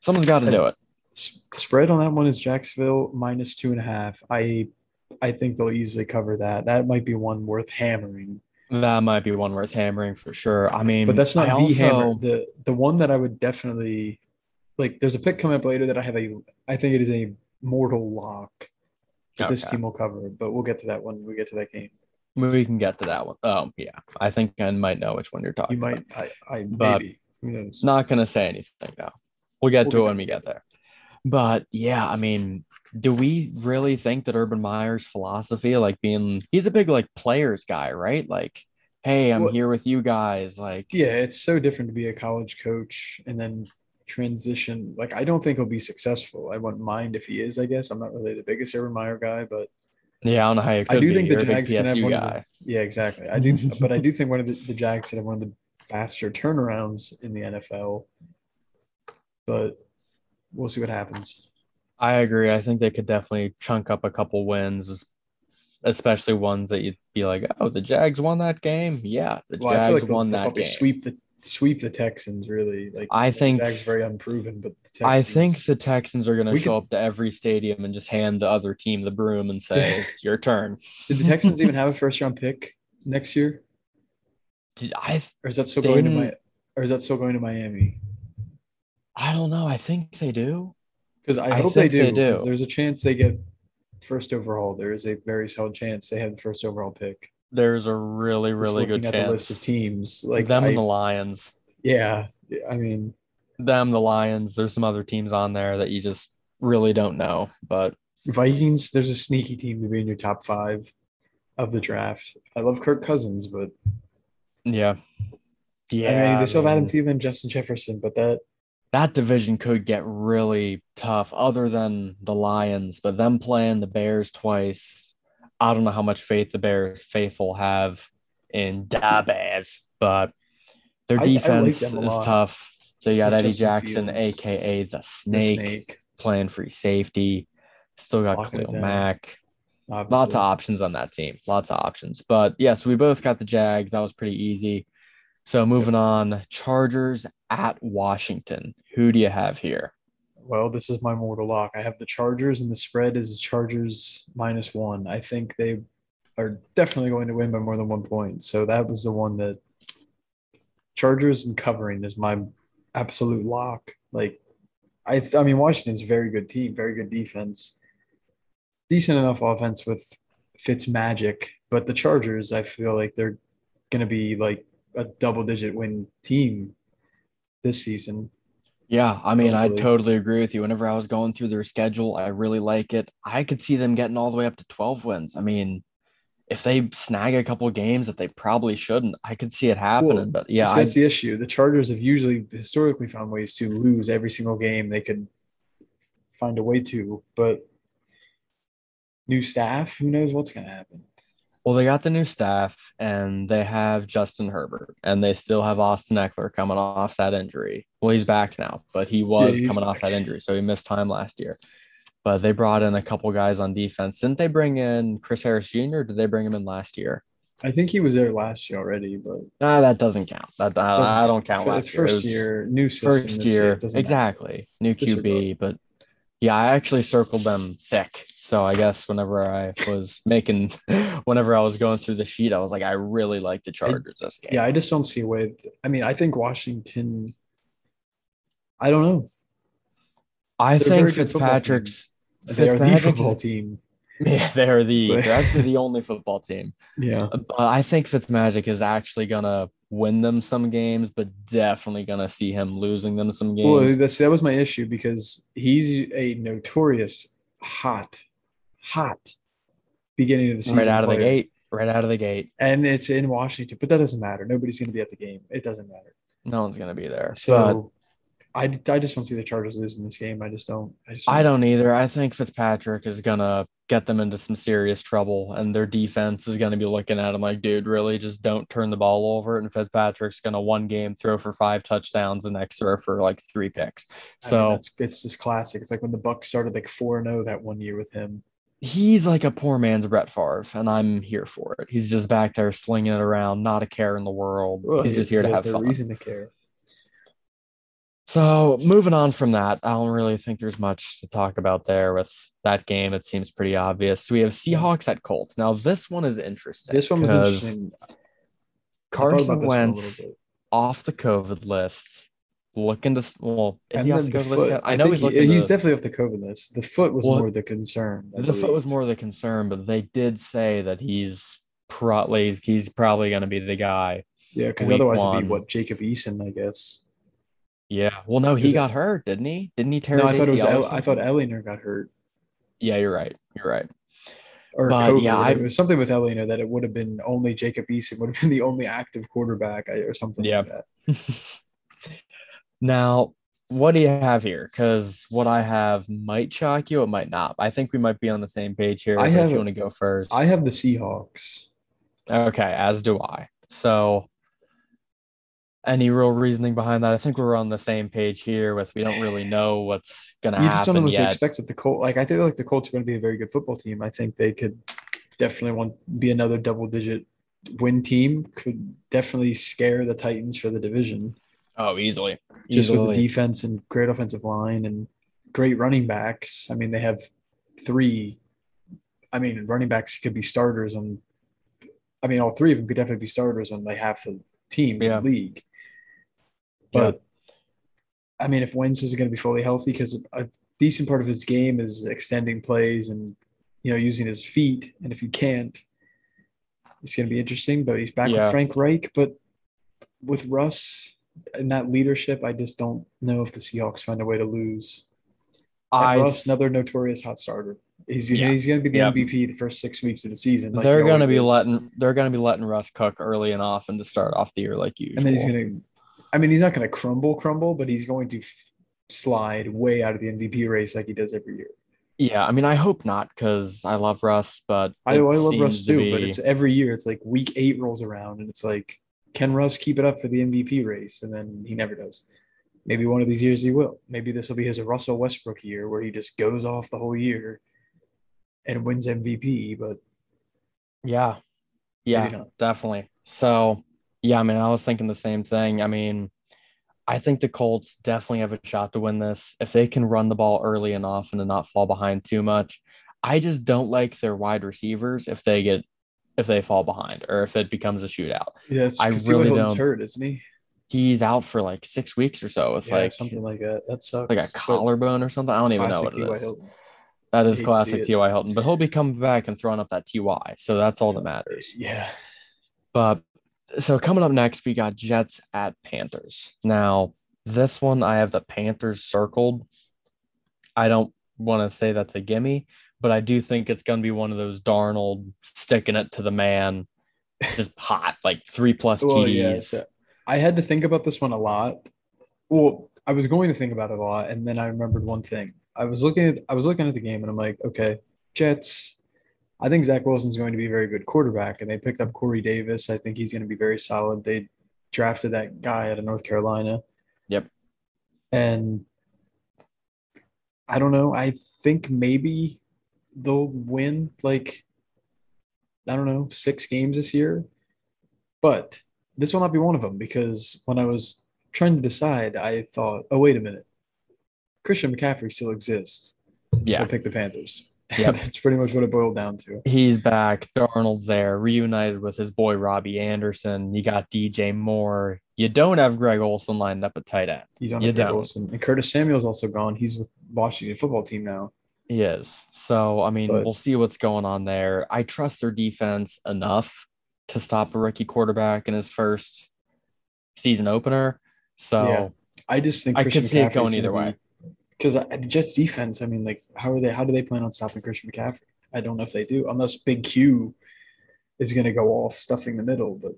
Someone's got to do it. Spread on that one is Jacksonville minus two and a half. I I think they'll easily cover that. That might be one worth hammering. That might be one worth hammering for sure. I mean, But that's not I the hammer. The the one that I would definitely like. There's a pick coming up later that I have a. I think it is a mortal lock. That This team will cover, but we'll get to that when we get to that game. we can get to that one. Oh yeah, I think I might know which one you're talking. You about. might. I. I But- maybe. Not gonna say anything now. We'll get We'll to get it when we get there. But yeah, I mean, do we really think that Urban Meyer's philosophy, like being he's a big like players guy, right? Like, hey, I'm Well- here with you guys. Like, Yeah, it's so different to be a college coach and then transition. Like, I don't think he'll be successful. I wouldn't mind if he is. I guess I'm not really the biggest Urban Meyer guy, but yeah, I don't know how you could I do be. think the You're big Jags can have one of guy. the, yeah, exactly. I do, but I do think one of the, the Jags can have one of the faster turnarounds in the NFL. But we'll see what happens. I agree. I think they could definitely chunk up a couple wins, especially ones that you'd be like, oh, the Jags won that game. Yeah, the Well, Jags like won that game. sweep the sweep the Texans. Really, like I the think- Jags very unproven, but the Texans, I think the Texans are going to show could- up to every stadium and just hand the other team the broom and say, "It's your turn." did the Texans even have a first round pick next year, Did I or is that still going to my, or is that still going to Miami? I don't know. I think they do. Because I, I hope they do. they do. There's a chance they get first overall. There is a very solid chance they have the first overall pick. There's a really, Just really good at the list of teams, Like them I, and the Lions. yeah, I mean, Them, the Lions. There's some other teams on there that you just really don't know. But Vikings. There's a sneaky team to be in your top five of the draft. I love Kirk Cousins, but yeah, yeah. I mean, they still have Adam Thielen, Justin Jefferson, but that that division could get really tough. Other than the Lions, but them playing the Bears twice. I don't know how much faith the Bears faithful have in da Bears, but their I- I like defense is tough. They got Eddie Jackson, Fields. aka the the Snake, snake, playing free safety. Still got Locking it Khalil Mack. obviously. Lots of options on that team. Lots of options. But yeah, so we both got the Jags. That was pretty easy. So moving on, Chargers at Washington. Who do you have here? Well, this is my mortal lock. I have the Chargers, and the spread is Chargers minus one. I think they are definitely going to win by more than one point. So that was the one that Chargers and covering is my absolute lock. Like, I, I mean, Washington's a very good team, very good defense, decent enough offense with Fitz magic. But the Chargers, I feel like they're going to be like a double digit win team this season. Yeah, I mean, I totally agree with you. Whenever I was going through their schedule, I really like it. I could see them getting all the way up to 12 wins. I mean, if they snag a couple games that they probably shouldn't, I could see it happening. Well, but yeah, So I, that's the issue. The Chargers have usually historically found ways to lose every single game they could find a way to, but new staff, who knows what's going to happen? Well, they got the new staff and they have Justin Herbert and they still have Austin Ekeler coming off that injury. Well, he's back now, but he was he's coming off that injury, so he missed time last year. But they brought in a couple guys on defense. Didn't they bring in Chris Harris Jr.? Or did they bring him in last year? I think he was there last year already, but Nah, that doesn't count. That I, Doesn't I don't count. F- last it's year. First was year, new. First year, matter. exactly. New Disregard. QB, but yeah, I actually circled them thick. So I guess whenever I was making, whenever I was going through the sheet, I was like, I really like the Chargers this game. Yeah, I just don't see a way. I mean, I think Washington. I don't know. I they're think very good football Fitzpatrick's. They are the football team. Yeah, they're the they're actually the only football team. Yeah, Uh, I think Fitzmagic is actually gonna win them some games, but definitely gonna see him losing them some games. Well, that's that was my issue because he's a notorious hot, hot beginning of the season right out of the player. gate. Right out of the gate. and it's in Washington, but that doesn't matter. Nobody's going to be at the game. It doesn't matter. No one's gonna be there. So I, I just don't see the Chargers losing this game. I just don't. I, just I don't either. I think Fitzpatrick is gonna get them into some serious trouble, and their defense is gonna be looking at him like, dude, really, just don't turn the ball over. And Fitzpatrick's gonna one game throw for five touchdowns, the next throw for like three picks. I mean, So it's just classic. It's like when the Bucks started like four and zero that one year with him. he's like a poor man's Brett Favre, and I'm here for it. He's just back there slinging it around, not a care in the world. Well, he's he- just here to he has have no fun. reason to care. So moving on from that, I don't really think there's much to talk about there with that game. It seems pretty obvious. We have Seahawks at Colts. Now this one is interesting. This one was interesting. I Carson about this one a Wentz off the COVID list, looking to well, is he off the COVID list yet? I, know he's he- he's to- definitely off the COVID list. The foot was Well, more the concern. I the foot was more the concern, but they did say that he's probably he's probably going to be the guy. Yeah, because otherwise it'd be what Jacob Eason, I guess. Yeah. Well, no, he got hurt, didn't he? Didn't he tear No, I his thought it was. El- I thought? Ehlinger got hurt Yeah, you're right. You're right. or But, COVID. yeah, I- it was something with Ehlinger that it would have been only Jacob Eason would have been the only active quarterback or something Yeah. like that. now, what do you have here? Because what I have might shock you, it might not. I think we might be on the same page here. I but if have- you want to go first. I have the Seahawks. Okay, as do I. So, any real reasoning behind that? I think we're on the same page here with we don't really know what's going to You just don't know happen what to yet. expect with the Colts. Like I feel like the Colts are going to be a very good football team. I think they could definitely want be another double digit win team. Could definitely scare the Titans for the division. Oh, easily. just with the defense and great offensive line and great running backs. I mean, they have three. I mean, running backs could be starters on. I mean, all three of them could definitely be starters on like half the teams Yeah. in the league. But I mean, if Wentz is going to be fully healthy, because a decent part of his game is extending plays and you know using his feet, and if he can't, it's going to be interesting. But he's back Yeah. with Frank Reich, but with Russ and that leadership, I just don't know if the Seahawks find a way to lose. I Russ, another notorious hot starter. He's Yeah. he's going to be the. MVP the first six weeks of the season. like they're going to be is. letting they're going to be letting Russ cook early and often to start off the year like usual. and then he's going to. I mean, he's not going to crumble, crumble, but he's going to f- slide way out of the MVP race like he does every year. Yeah, I mean, I hope not because I love Russ, but I, I love Russ to too, but it's every year. It's like week eight rolls around, and it's like, can Russ keep it up for the MVP race? And then he never does. Maybe one of these years he will. Maybe this will be his Russell Westbrook year where he just goes off the whole year and wins MVP. But yeah, yeah, definitely. So yeah, I mean, I was thinking the same thing. I mean, I think the Colts definitely have a shot to win this if they can run the ball early and often and not fall behind too much. I just don't like their wide receivers if they get if they fall behind or if it becomes a shootout. yeah, it's I really don't- hurt, isn't he? He's out for like six weeks or so with Yeah, like something like that. That sucks. like a collarbone or something. I don't even know what it T.Y. is. Hilton. That is hate to see classic. T.Y. Hilton, but he'll be coming back and throwing up that T.Y. So that's all that matters. Yeah. But so coming up next, we got Jets at Panthers. Now, this one I have the Panthers circled. I don't want to say that's a gimme, but I do think it's going to be one of those Darnold sticking it to the man, just hot, like three plus Well, TDs. yeah, so I had to think about this one a lot. Well, I was going to think about it a lot, and then I remembered one thing. I was looking at I was looking at the game, and I'm like, okay, Jets. I think Zach Wilson's going to be a very good quarterback, and they picked up Corey Davis. I think he's going to be very solid. They drafted that guy out of North Carolina. Yep. And I don't know. I think maybe they'll win like I don't know six games this year, but this will not be one of them because when I was trying to decide, I thought, oh wait a minute, Christian McCaffrey still exists. So I Yeah. picked the Panthers. Yep. That's pretty much what it boiled down to. He's back. Darnold's there, reunited with his boy Robbie Anderson. You got DJ Moore. You don't have Greg Olsen lined up at tight end. You don't You have Greg don't. Wilson. And Curtis Samuel's also gone. He's with Washington football team now. He is. So, I mean, But- we'll see what's going on there. I trust their defense enough to stop a rookie quarterback in his first season opener. So, Yeah. I just think I Christian could see it McCaffrey's going gonna either way. Because the Jets defense, I mean, like, how are they? How do they plan on stopping Christian McCaffrey? I don't know if they do, unless Big Q is going to go off stuffing the middle. But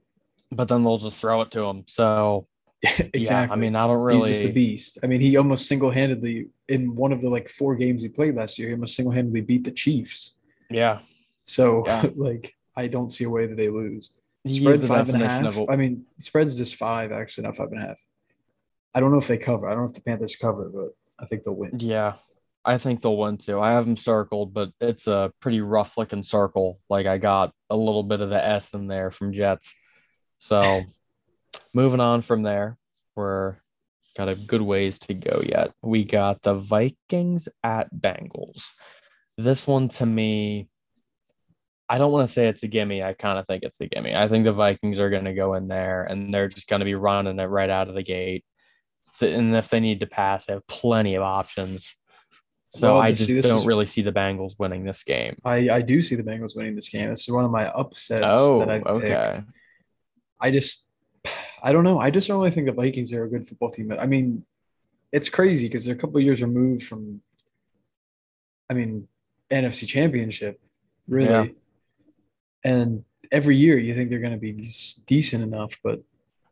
but then they'll just throw it to him. So, exactly. yeah, I mean, I don't really. he's just a beast. I mean, he almost single handedly in one of the like four games he played last year. He almost single handedly beat the Chiefs. yeah. So, Yeah. like, I don't see a way that they lose. Spread five and a half. a- I mean, spread's just five, actually, not five and a half. I don't know if they cover. I don't know if the Panthers cover, but I think they'll win. Yeah. I think they'll win too. I have them circled, but it's a pretty rough looking circle. Like I got a little bit of the S in there from Jets. So moving on from there, we're got a good ways to go yet. We got the Vikings at Bengals. This one to me, I don't want to say it's a gimme. I kind of think it's a gimme. I think the Vikings are going to go in there and they're just going to be running it right out of the gate. And if they need to pass, they have plenty of options. So Well, I just this don't is- really see the Bengals winning this game. I, I do see the Bengals winning this game. It's one of my upsets Oh, that I picked. I just, I don't know. I just don't really think the Vikings are a good football team. I mean, it's crazy because they're a couple of years removed from, I mean, NFC Championship, really. Yeah. And every year you think they're going to be decent enough, but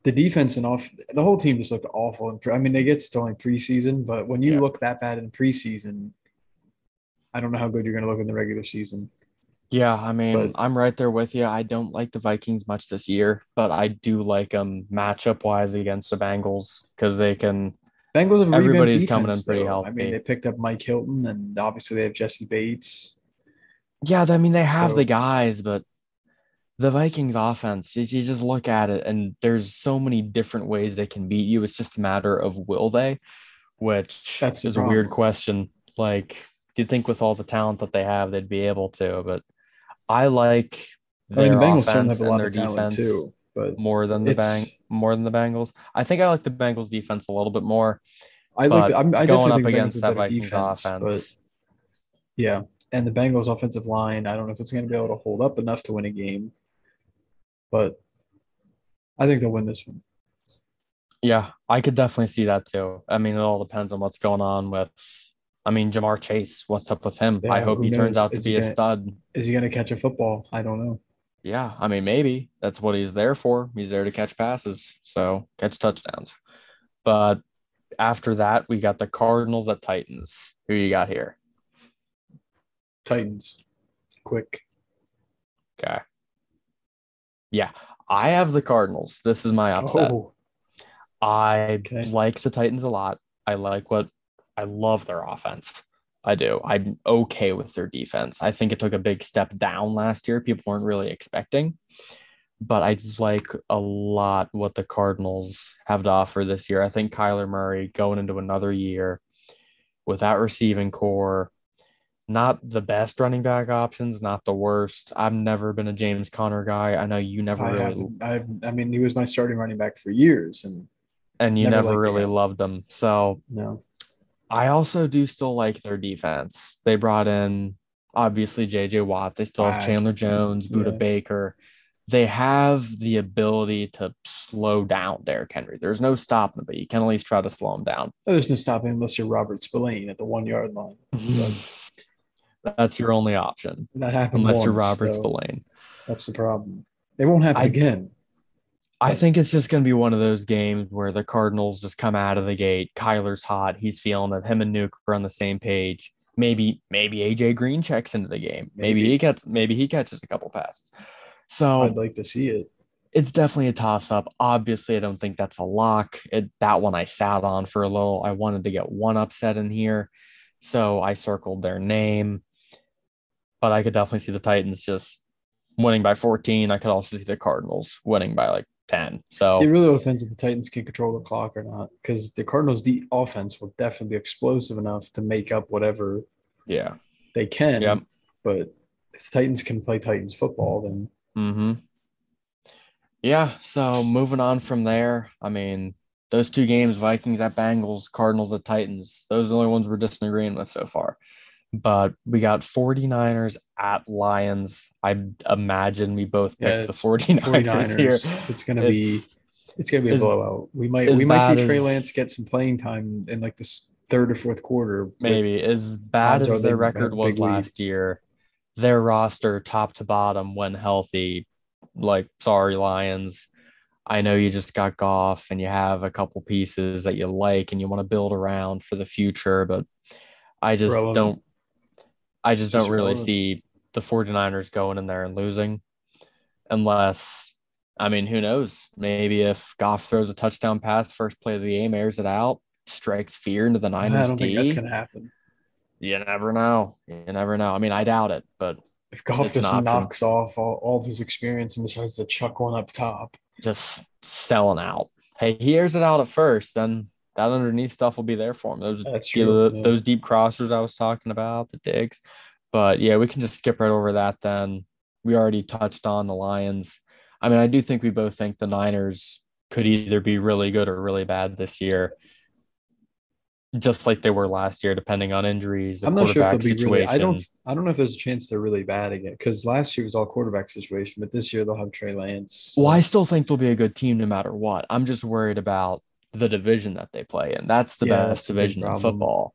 the defense and off the whole team just looked awful. In pre- I mean, they get to only preseason, but when you Yeah. look that bad in preseason, I don't know how good you're going to look in the regular season. Yeah, I mean, But- I'm right there with you. I don't like the Vikings much this year, but I do like them matchup wise against the Bengals because they can. Bengals have Everybody's defense, coming in pretty though. I healthy. mean, they picked up Mike Hilton, and obviously they have Jessie Bates. Yeah, I mean, they have So- the guys, but the Vikings offense, you, you just look at it and there's so many different ways they can beat you. It's just a matter of will they, which That's is a weird question. Like, do you'd think with all the talent that they have, they'd be able to, but I like I mean, the Bengals offense have a and lot their of defense. too, but more than the bang more than the Bengals. I think I like the Bengals defense a little bit more. I like the, I'm, I going definitely up against that Vikings defense, offense. but yeah, and the Bengals offensive line. I don't know if it's going to be able to hold up enough to win a game, but I think they'll win this one. yeah, I could definitely see that too. I mean, it all depends on what's going on with I mean, Ja'Marr Chase, what's up with him? I hope he turns out to Is he be a gonna- stud. Is he going to catch a football? I don't know. Yeah, I mean, maybe that's what he's there for. He's there to catch passes, so catch touchdowns. But after that, we got the Cardinals at Titans. Who you got here? Titans, quick. Okay. Yeah, I have the Cardinals. This is my upset. Oh, I Okay. like the Titans a lot. I like what I love their offense. I do. I'm okay with their defense. I think it took a big step down last year. People weren't really expecting, but I like a lot what the Cardinals have to offer this year. I think Kyler Murray going into another year with that receiving core, not the best running back options, not the worst. I've never been a James Conner guy. I know you never I really. I, I mean, he was my starting running back for years, and and you never never, really guy. loved them. So no, I also do still like their defense. They brought in obviously JJ Watt. They still have. Chandler Jones, Budda Yeah. Baker. They have the ability to slow down Derrick Henry. There's no stopping, him, but you can at least try to slow him down. there's no stopping unless you're Robert Spillane at the one yard line. That's your only option, That happened unless you're once, Robert so Spillane. That's the problem. It won't happen I- again. I think it's just going to be one of those games where the Cardinals just come out of the gate. Kyler's hot. He's feeling it. Him and Nuke are on the same page. Maybe, maybe AJ Green checks into the game. Maybe, Maybe. he gets, maybe he catches a couple passes. So I'd like to see it. it's definitely a toss up. Obviously, I don't think that's a lock. It, that one I sat on for a little. I wanted to get one upset in here. So I circled their name. But I could definitely see the Titans just winning by 14. I could also see the Cardinals winning by like 10. So It really depends if the Titans can control the clock or not, because the Cardinals' the offense will definitely be explosive enough to make up whatever yeah. they can. Yep. But if the Titans can play Titans football, then Mm-hmm. Yeah. So moving on from there, I mean, those two games, Vikings at Bengals, Cardinals at Titans, those are the only ones we're disagreeing with so far. But we got 49ers at Lions. I imagine we both Yeah, picked the it's 49ers, 49ers, here. it's gonna be It's- it's gonna be a blowout. We might we might see Trey Lance get some playing time in like this third or fourth quarter. Maybe as bad as their record was lead. last year, their roster top to bottom when healthy, like sorry Lions. I know you just got Goff and you have a couple pieces that you like and you want to build around for the future, but I just don't I just don't really see the 49ers going in there and losing unless I mean, who knows? Maybe if Goff throws a touchdown pass first play of the game, airs it out, strikes fear into the Niners I don't D. think that's gonna happen. You never know. You never know. I mean, I doubt it, but If Goff just knocks off all, all of his experience and decides to chuck one up top, just selling out. Hey, he airs it out at first, then that underneath stuff will be there for him. Those That's know, true, yeah. those deep crossers I was talking about, the digs. But yeah, we can just skip right over that then. We already touched on the Lions. I mean, I do think we both think the Niners could either be really good or really bad this year. Just like they were last year, depending on injuries, I'm not sure if they'll be situation. really. I don't. I don't know if there's a chance they're really bad again because last year was all quarterback situation, but this year they'll have Trey Lance. Well, I still think they'll be a good team no matter what. I'm just worried about the division that they play in. That's the Yeah, best that's division in football.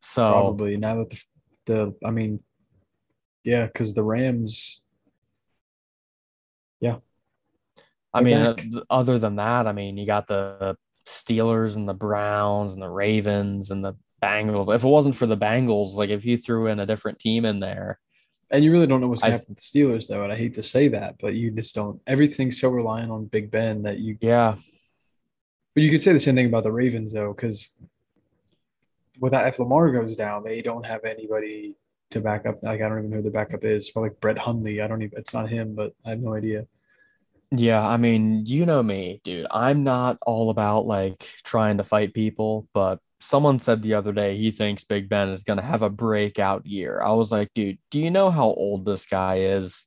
So probably now that the, the I mean, yeah, because the Rams. Yeah. I mean, uh, back. other than that, I mean, you got the Steelers and the Browns and the Ravens and the Bengals. If it wasn't for the Bengals, like if you threw in a different team in there, And you really don't know what's going to happen with the Steelers, though. And I hate to say that, but you just don't. Everything's so reliant on Big Ben that you. yeah, But you could say the same thing about the Ravens, though, because without if Lamar goes down, they don't have anybody to back up. Like I don't even know who the backup is. Probably like Brett Hundley. I don't even. It's not him, but I have no idea. yeah. I mean, you know me, dude. I'm not all about like trying to fight people, but someone said the other day he thinks Big Ben is going to have a breakout year. I was like, dude, do you know how old this guy is?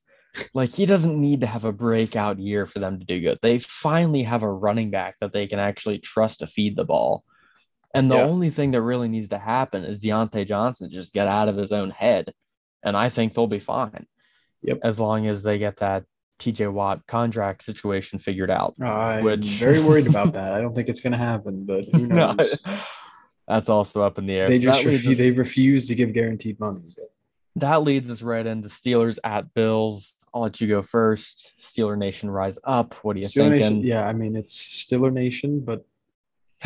Like, he doesn't need to have a breakout year for them to do good. They finally have a running back that they can actually trust to feed the ball. And the Yeah. only thing that really needs to happen is Diontae Johnson just get out of his own head. And I think they'll be fine. Yep. As long as they get that TJ Watt contract situation figured out. I'm Which- very worried about that. I don't think it's going to happen, but who No, knows? that's also up in the air. they So just that, leads refu- us, they refuse to give guaranteed money. that leads us right into Steelers at Bills. I'll let you go first. Steeler Nation rise up. What do you Steeler thinking? Nation, yeah, I mean it's Steeler Nation, but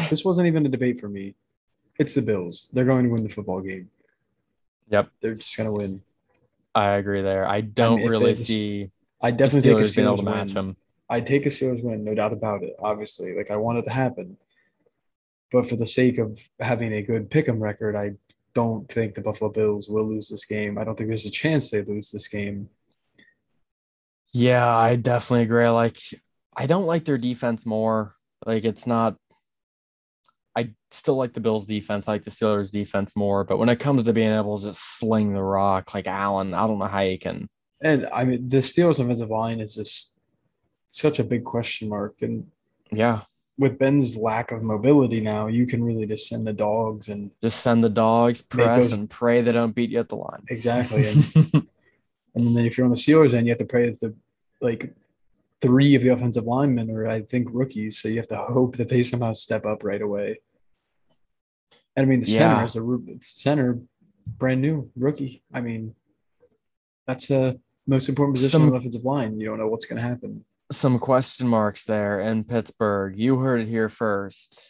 this wasn't even a debate for me. It's the Bills. They're going to win the football game. Yep. They're just going to win. I agree there. I don't if they really see I definitely take a Steelers being match win. them. I take a Steelers win, no doubt about it. Obviously, like I want it to happen, but for the sake of having a good pick'em record, I don't think the Buffalo Bills will lose this game. I don't think there's a chance they lose this game. Yeah, I definitely agree. Like, I don't like their defense more. Like, it's not. I still like the Bills' defense. I like the Steelers' defense more. But when it comes to being able to just sling the rock, like Allen, I don't know how you can. And I mean, the Steelers' offensive line is just such a big question mark. And Yeah, with Ben's lack of mobility now, you can really just send the dogs and just send the dogs, press, those- and pray they don't beat you at the line. exactly. And, and then if you're on the Steelers end, you have to pray that the like three of the offensive linemen are, I think, rookies. So you have to hope that they somehow step up right away. And I mean, the Yeah. center is a center, brand new rookie. I mean, that's the most important position on the offensive line. You don't know what's going to happen. Some question marks there in Pittsburgh. You heard it here first.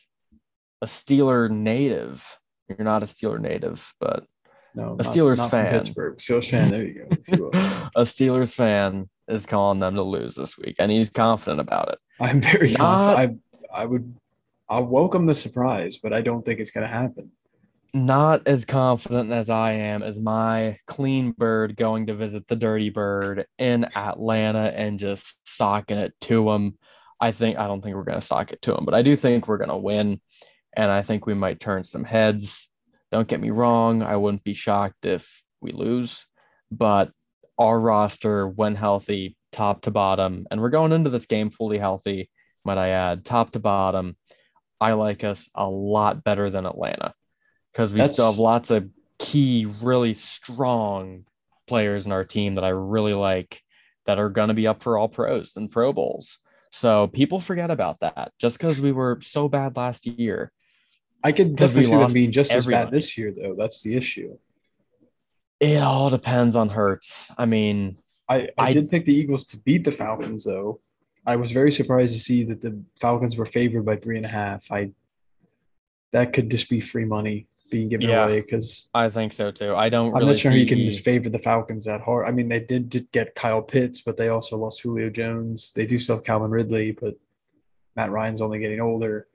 A Steeler native. You're not a Steeler native, but No, A Steelers not fan. Pittsburgh. Steelers fan. There you go. you a Steelers fan is calling them to lose this week, and he's confident about it. I'm very Not- confident. I I would I'll welcome the surprise, but I don't think it's going to happen. Not as confident as I am as my clean bird going to visit the dirty bird in Atlanta and just socking it to him. I think I don't think we're going to sock it to him, but I do think we're going to win, and I think we might turn some heads. Don't get me wrong; I wouldn't be shocked if we lose, but our roster, when healthy, top to bottom, and we're going into this game fully healthy, might I add, top to bottom. I like us a lot better than Atlanta because we still have lots of key, really strong players in our team that I really like that are going to be up for all pros and Pro Bowls. So people forget about that just because we were so bad last year. I could definitely see them being just as bad this year, though. That's the issue. It all depends on Hurts. I mean, I, I, I- did pick the Eagles to beat the Falcons, though. I was very surprised to see that the Falcons were favored by three and a half. I that could just be free money being given Yeah. away because I think so too. I don't I'm really not sure how you can just favor the Falcons that hard. I mean, they did, did get Kyle Pitts, but they also lost Julio Jones. They do still have Calvin Ridley, but Matt Ryan's only getting older.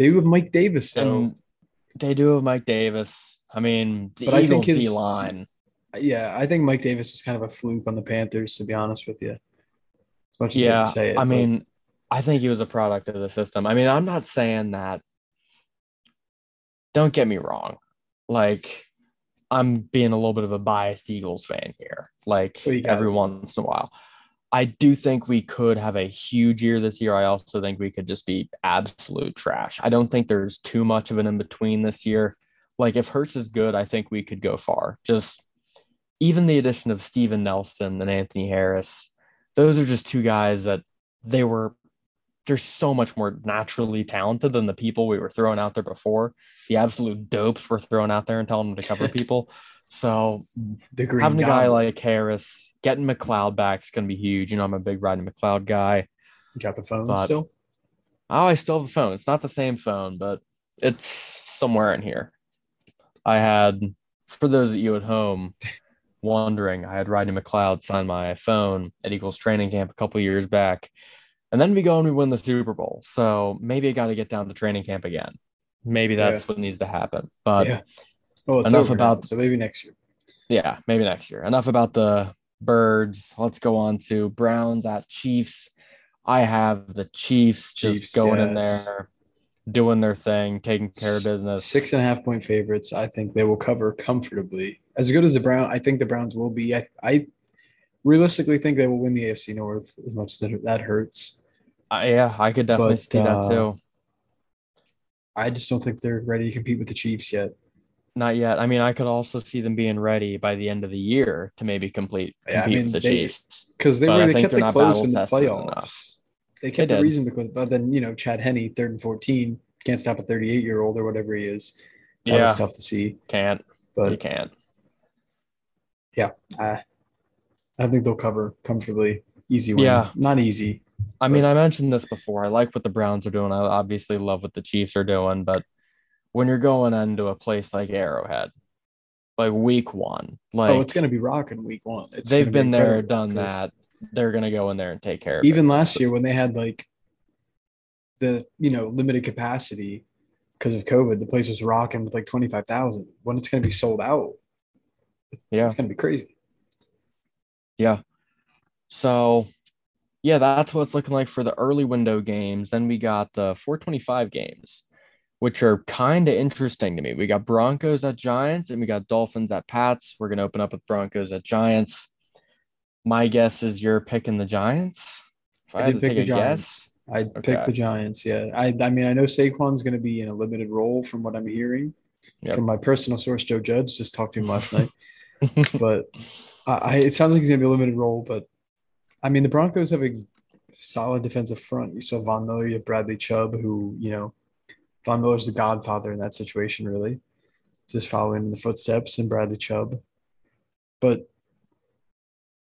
They do have Mike Davis, though. and they do have Mike Davis. I mean, the But I think Eagles his- line. Yeah, I think Mike Davis is kind of a fluke on the Panthers, to be honest with you. As much as I Yeah, to say it, I but- mean, I think he was a product of the system. I mean, I'm not saying that. Don't get me wrong. Like, I'm being a little bit of a biased Eagles fan here. Like Well, every be. once in a while. I do think we could have a huge year this year. I also think we could just be absolute trash. I don't think there's too much of an in between this year. Like if Hurts is good, I think we could go far. Just even the addition of Steven Nelson and Anthony Harris, those are just two guys that they were they're so much more naturally talented than the people we were throwing out there before. The absolute dopes we're throwing out there and telling them to cover people. So the green having a guy like Harris, getting McLeod back is going to be huge. You know, I'm a big Rodney McLeod guy. You got the phone but- still. Oh, I still have the phone. It's not the same phone, but it's somewhere in here. I had, for those of you at home wondering, I had Rodney McLeod sign my phone at Eagles training camp a couple years back. And then we go and we win the Super Bowl. So maybe I got to get down to training camp again. Maybe that's what needs to happen. But Yeah. Well, it's enough over now, about- so maybe next year. yeah, maybe next year. Enough about the birds. Let's go on to Browns at Chiefs. I have the Chiefs just Chiefs, going yeah, in there, doing their thing, taking care of business. Six and a half point favorites. I think they will cover comfortably. As good as the Brown, I think the Browns will be. I, I realistically think they will win the AFC North as much as that, that hurts. Uh, yeah, I could definitely But, see that uh, too. I just don't think they're ready to compete with the Chiefs yet. Not yet. I mean, I could also see them being ready by the end of the year to maybe complete Yeah, I mean, the they- Chiefs. Because they But were they kept it close in the playoffs. enough. They kept They it did. reasonably close, but then you know Chad Henne, third and fourteen, can't stop a thirty-eight year old or whatever he is. That Yeah, was tough to see. can't. you But can't. I, I think they'll cover comfortably. Easy win. Yeah. not easy. I mean, I mentioned this before. I like what the Browns are doing. I obviously love what the Chiefs are doing, but when you're going into a place like Arrowhead, like week one, like oh, it's going to be rocking week one. It's they've gonna be been there, done that. They're gonna go in there and take care of it. Even it. last year when they had like the you know limited capacity because of COVID, the place was rocking with like twenty five thousand. When it's going to be sold out, it's, Yeah. it's going to be crazy. Yeah. So, yeah, that's what it's looking like for the early window games. Then we got the 425 games, which are kind of interesting to me. We got Broncos at Giants and we got Dolphins at Pats. We're going to open up with Broncos at Giants. My guess is you're picking the Giants. If I, I did pick the a Giants. guess, I Okay. picked the Giants. Yeah, I I mean I know Saquon's going to be in a limited role from what I'm hearing Yep. from my personal source Joe Judge. Just talked to him last night, but I, I it sounds like he's going to be a limited role. But I mean the Broncos have a solid defensive front. You saw Von Miller, you have Bradley Chubb, who you know Von Miller's the godfather in that situation, really, just following in the footsteps and Bradley Chubb. But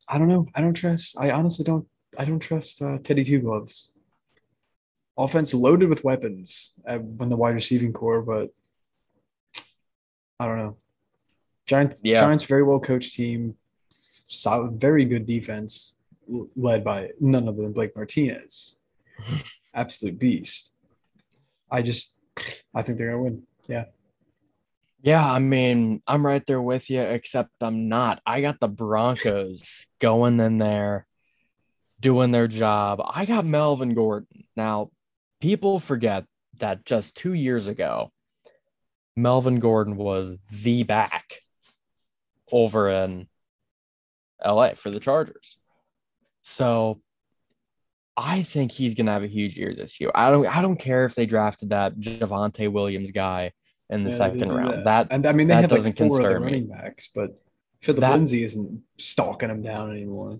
I don't know. I don't trust. I honestly don't. I don't trust uh, Teddy Two Gloves. Offense loaded with weapons uh, when the wide receiving core, but I don't know. Giants, Yeah. Giants, very well coached team, solid, very good defense, led by none other than Blake Martinez, absolute beast. I just, I think they're gonna win. Yeah, Yeah, I mean, I'm right there with you, except I'm not. I got the Broncos going in there, doing their job. I got Melvin Gordon. Now, people forget that just two years ago, Melvin Gordon was the back over in LA for the Chargers. So I think he's gonna have a huge year this year. I don't I don't care if they drafted that Javonte Williams guy in the Yeah, second round. that. That and I mean they that have like doesn't four other concern me. running backs, but Phillip That- Lindsay isn't stalking him down anymore.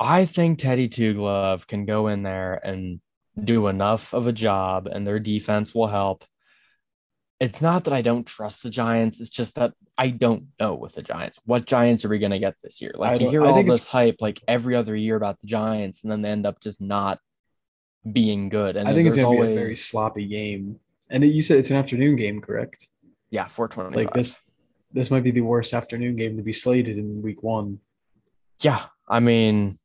I think Teddy Two Glove can go in there and do enough of a job, and their defense will help. It's not that I don't trust the Giants. It's just that I don't know with the Giants. What Giants are we going to get this year? I Like you hear all this hype like every other year about the Giants, and then they end up just not being good. And I think it's gonna always be a very sloppy game. And you said it's an afternoon game, correct? yeah, four twenty. Like this, this might be the worst afternoon game to be slated in week one. Yeah, I mean,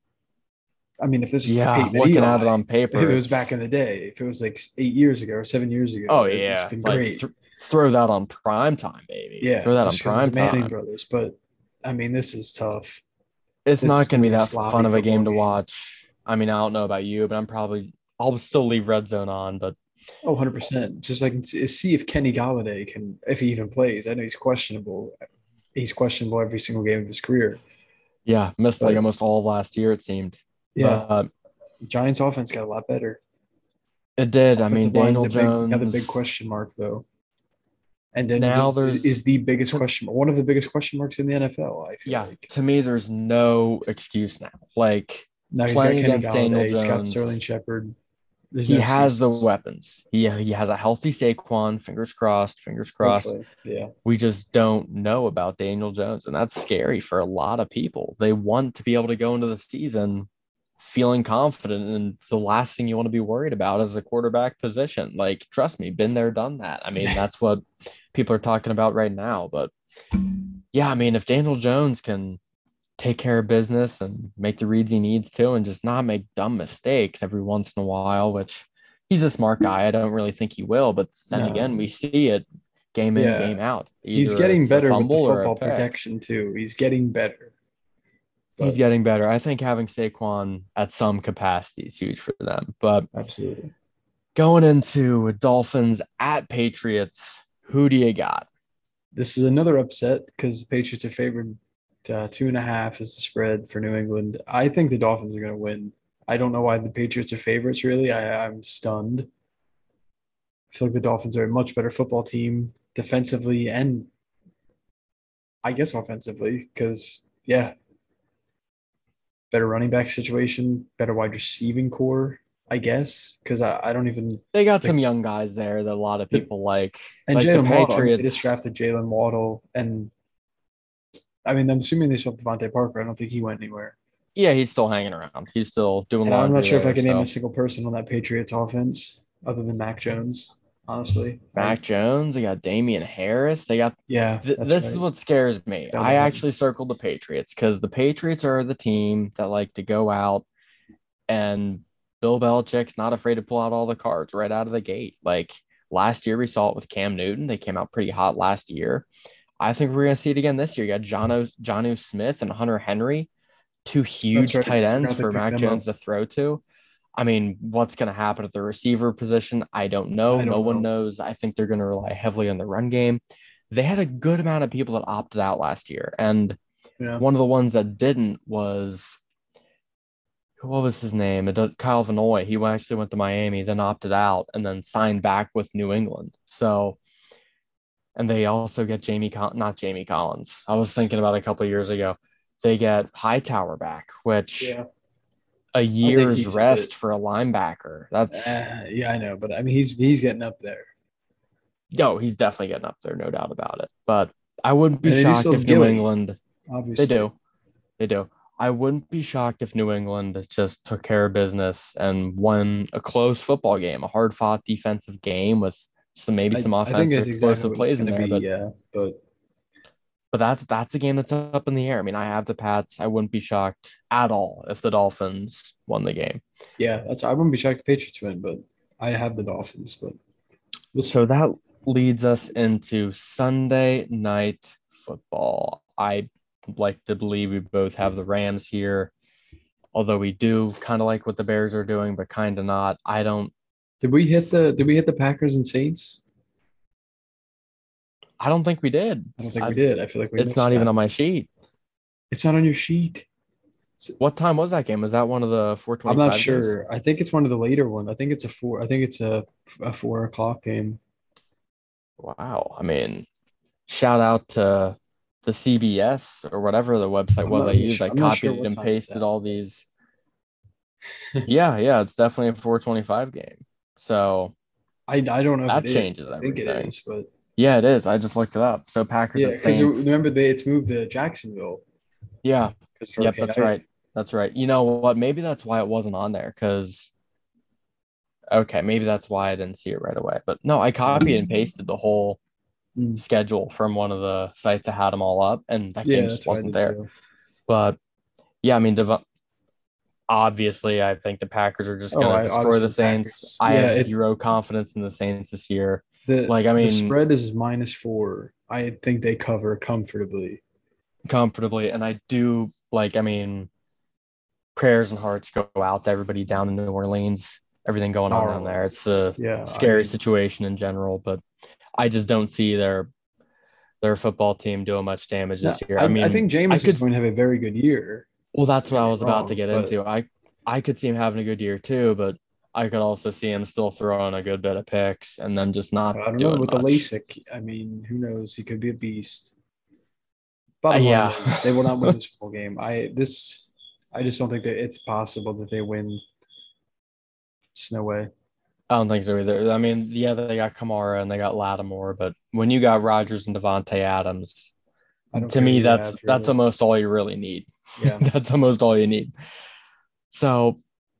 I mean, if this is yeah, looking Eli, at it on paper, if it was back in the day, if it was like eight years ago or seven years ago, Oh yeah, it's been like great. th- throw that on prime time, baby. Yeah, throw that on prime time. brothers. But I mean, this is tough. It's This not going to be gonna be a that fun of a game to watch. I mean, I don't know about you, but I'm probably I'll still leave red zone on, but Oh, 100 percent. Just like see if Kenny Golladay can, if he even plays. I know he's questionable. He's questionable every single game of his career. yeah, missed like almost all last year. It seemed. Yeah, but uh, Giants offense got a lot better. it did. I mean, Offensive Daniel a big, Jones. another big question mark though. And then Now is, there's- is the biggest question, one of the biggest question marks in the NFL. I feel Yeah, like to me, there's no excuse now. Like now he's got playing Kenny against Daniel Golladay, he's got Sterling Shepard. He has the weapons. He he has a healthy Saquon. Fingers crossed. Fingers crossed. Hopefully, Yeah, We just don't know about Daniel Jones, and that's scary for a lot of people. They want to be able to go into the season feeling confident, and the last thing you want to be worried about is a quarterback position. Like, trust me, been there, done that. I mean, that's what people are talking about right now. But yeah, I mean, if Daniel Jones can take care of business and make the reads he needs to, and just not make dumb mistakes every once in a while, which he's a smart guy. I don't really think he will, but then No. again, we see it game in, Yeah. game out. he's getting better with the fumble or a football protection too. He's getting better. He's getting better. I think having Saquon at some capacity is huge for them. But Absolutely. going into Dolphins at Patriots, who do you got? This is another upset because the Patriots are favored uh, two and a half is the spread for New England. I think the Dolphins are going to win. I don't know why the Patriots are favorites. Really, I, I'm stunned. I feel like the Dolphins are a much better football team defensively and I guess offensively because yeah, better running back situation, better wide receiving core. I guess because I, I don't even They got Like- some young guys there that a lot of The- people like. And like the Jaylen Waddle, I mean, they Patriots. just drafted Jaylen Waddle, and I mean, I'm assuming they have DeVante Parker. I don't think he went anywhere. yeah, he's still hanging around. He's still doing. And I'm not sure if I there, can name a single person on that Patriots offense other than Mac Jones. Honestly, Mac Jones. They got Damien Harris. They got yeah, Th- this is what scares me. Down I actually circled the Patriots because the Patriots are the team that like to go out and Bill Belichick's not afraid to pull out all the cards right out of the gate. Like last year, we saw it with Cam Newton. They came out pretty hot last year. I think we're going to see it again this year. You got Jono, Jonnu Smith and Hunter Henry, two huge right. tight ends for Mac Jones to throw to. I mean, what's going to happen at the receiver position? I don't know. I don't no one knows. I think they're going to rely heavily on the run game. They had a good amount of people that opted out last year. And yeah. one of the ones that didn't was what was his name? It does Kyle Van Noy. He actually went to Miami, then opted out, and then signed back with New England. So, and they also get Jamie, not Jamie Collins. I was thinking about a couple of years ago. They get Hightower back, which yeah, a year's rest for a linebacker. That's Uh, yeah, I know, but I mean, he's he's getting up there. no, he's definitely getting up there, no doubt about it. But I wouldn't be shocked if New. England Obviously, They do. They do. I wouldn't be shocked if New England just took care of business and won a close football game, a hard fought defensive game with some maybe I, some I offensive think that's explosive exactly plays in there. to But. Yeah, but but that's that's a game that's up in the air. I mean, I have the Pats. I wouldn't be shocked at all if the Dolphins won the game. yeah, that's I wouldn't be shocked if the Patriots win, but I have the Dolphins, but we'll. So that leads us into Sunday night football. I like to believe we both have the Rams here, although we do kind of like what the Bears are doing, but kind of not. I don't. Did we hit the Did we hit the Packers and Saints? I don't think we did. I don't think I- we did. I feel like we It's not even on my sheet. It's not on your sheet. What time was that game? Was that one of the four twenty? I'm not sure. I think it's one of the later ones. I think it's a four. I think it's a a four o'clock game. Wow. I mean, shout out to the CBS or whatever the website I'm was I used. sure- I I'm sure copied and pasted all these. yeah, yeah, it's definitely a 425 game. So I, I don't know. if That it is. changes I think it everything. is, but yeah, it is. I just looked it up. So Packers yeah, because Saints. remember they it's moved to Jacksonville. Yeah, yep, that's right. That's right. You know what? Maybe that's why it wasn't on there because. Okay, maybe that's why I didn't see it right away. But no, I copied and pasted the whole Mm. schedule from one of the sites that had them all up, and that Yeah, game just wasn't there. too. But yeah, I mean, Dev- obviously, I think the Packers are just Oh, going to destroy the obviously the Saints. I Yeah, have it- zero confidence in the Saints this year. The Like, I mean- the spread is minus four. I think they cover comfortably. comfortably. And I do like, I mean, prayers and hearts go out to everybody down in New Orleans, everything going on down oh, there. It's a yeah, I scary mean, situation in general, but I just don't see their their football team doing much damage no, this year. I, I mean, I think Jameis could- is going to have a very good year. well, that's what I was about to um, get but- into. I I could see him having a good year too, but I could also see him still throwing a good bit of picks and then just not I don't doing know with much. the LASIK. I mean, who knows? He could be a beast. But Uh, yeah. is they will not win this full game. I this I just don't think that it's possible that they win. Just no way. I don't think so either. I mean, yeah, they got Kamara and they got Lattimore, but when you got Rodgers and Davante Adams, to me, that's that's almost all you really need. yeah. that's almost all you need. So,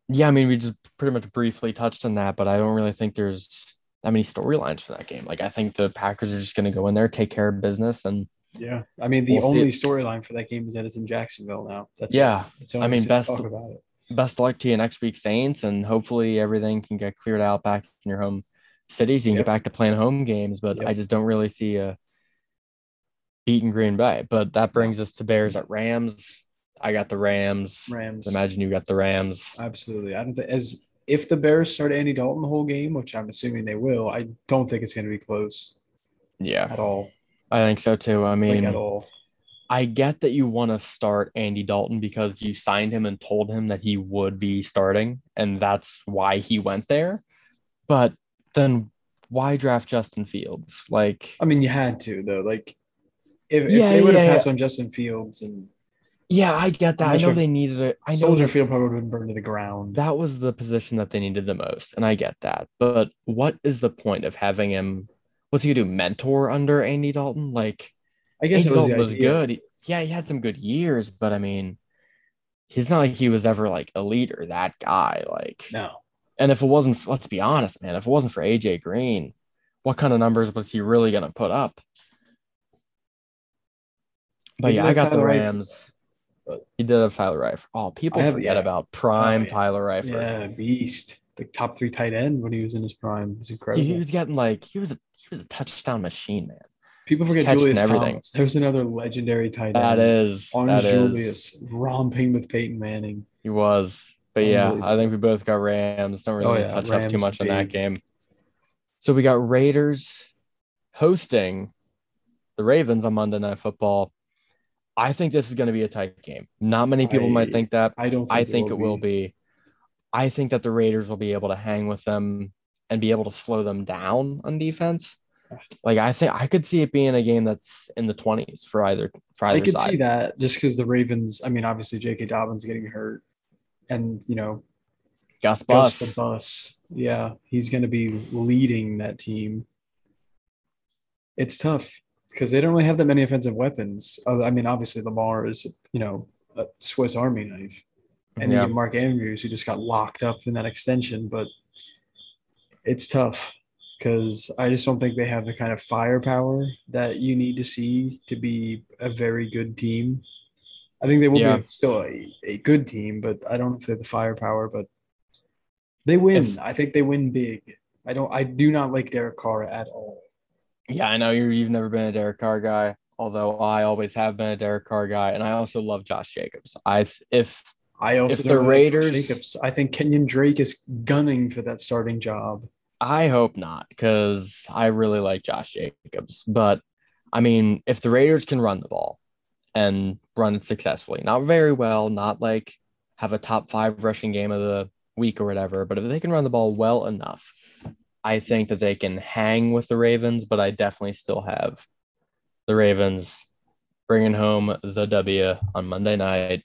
yeah, I mean, we just pretty much briefly touched on that, but I don't really think there's that many storylines for that game. Like, I think the Packers are just going to go in there, take care of business, and Yeah. I mean, the We'll only storyline for that game is that it's in Jacksonville now. That's yeah, That's I mean, best- talk about it. best luck to you next week, Saints, and hopefully everything can get cleared out back in your home cities. You can Yep. get back to playing home games, but Yep. I just don't really see a beating Green Bay. But that brings us to Bears at Rams. I got the Rams. Rams. Imagine you got the Rams. Absolutely. I don't think as if the Bears start Andy Dalton the whole game, which I'm assuming they will, I don't think it's going to be close Yeah, at all. I think so too. I Like mean, at all. I get that you want to start Andy Dalton because you signed him and told him that he would be starting, and that's why he went there. But then why draft Justin Fields? Like, I mean, you had to though. Like, if, Yeah, if they would have yeah, passed on Justin Fields and yeah, I get that. I know sure they needed it. I know Soldier Field probably would have been burned to the ground. that was the position that they needed the most, and I get that. But what is the point of having him? What's he gonna do? Mentor under Andy Dalton? Like, I guess Andy it was, Dalton was good. Yeah, he had some good years, but I mean, he's not like he was ever like a leader, that guy. Like, No, and if it wasn't, let's be honest, man, if it wasn't for AJ Green, what kind of numbers was he really gonna put up? But yeah, I got the Rams. But- He did have Tyler Eifert. Oh, people have- forget yeah. about prime Oh, yeah. Tyler Eifert. yeah, beast, the top three tight end when he was in his prime it was Dude, incredible. he was getting like he was a he was a touchdown machine, man. People forget Julius everything. Thomas. There's another legendary tight end. That is Orange that is Julius romping with Peyton Manning. he was. But yeah, I think we both got Rams. Don't really Oh, yeah, touch up too Rams much on that game. So we got Raiders hosting the Ravens on Monday Night Football. I think this is going to be a tight game. Not many people might think that. I don't. Think I think it will be. I think that the Raiders will be able to hang with them and be able to slow them down on defense. Like I think I could see it being a game that's in the twenties for either for either I could side. see that just because the Ravens. I mean, obviously J.K. Dobbins getting hurt, and you know Gus Gus the bus. Yeah, he's going to be leading that team. It's tough because they don't really have that many offensive weapons. Uh, I mean, obviously Lamar is you know a Swiss Army knife, and Yeah. get Mark Andrews who just got locked up in that extension. But it's tough because I just don't think they have the kind of firepower that you need to see to be a very good team. I think they will Yeah. be still a, a good team, but I don't know if they have the firepower. But they win. If- I think they win big. I don't. I do not like Derek Carr at all. Yeah, I know you you've never been a Derek Carr guy, although I always have been a Derek Carr guy, and I also love Josh Jacobs. I if I also If the Raiders- Jacobs. I think Kenyan Drake is gunning for that starting job. I hope not, because I really like Josh Jacobs. But I mean, if the Raiders can run the ball and run it successfully, not very well, not like have a top five rushing game of the week or whatever, but if they can run the ball well enough, I think that they can hang with the Ravens. But I definitely still have the Ravens bringing home the W on Monday night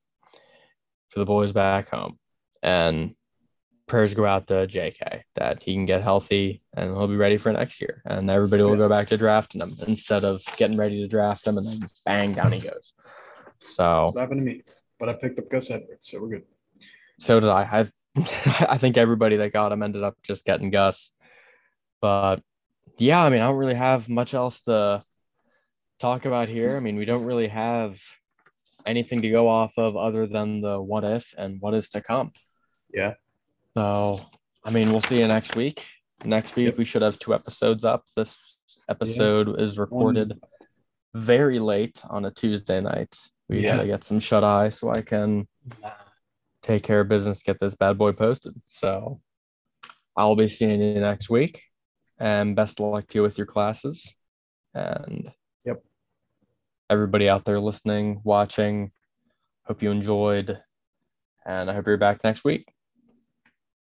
for the boys back home. And prayers go out to JK that he can get healthy and he'll be ready for next year. And everybody will go back to drafting him instead of getting ready to draft him and then bang down he goes. So what happened to me. But I picked up Gus Edwards, so we're good. so did I. I I think everybody that got him ended up just getting Gus. But yeah, I mean, I don't really have much else to talk about here. I mean, we don't really have anything to go off of other than the what if and what is to come. Yeah. So, I mean, we'll see you next week. next week Yep. we should have two episodes up. This episode is recorded very late on a Tuesday night. We Yeah. gotta get some shut eye so I can take care of business, get this bad boy posted. So I'll be seeing you next week. And best of luck to you with your classes. And Yep. everybody out there listening, watching, hope you enjoyed. And I hope you're back next week.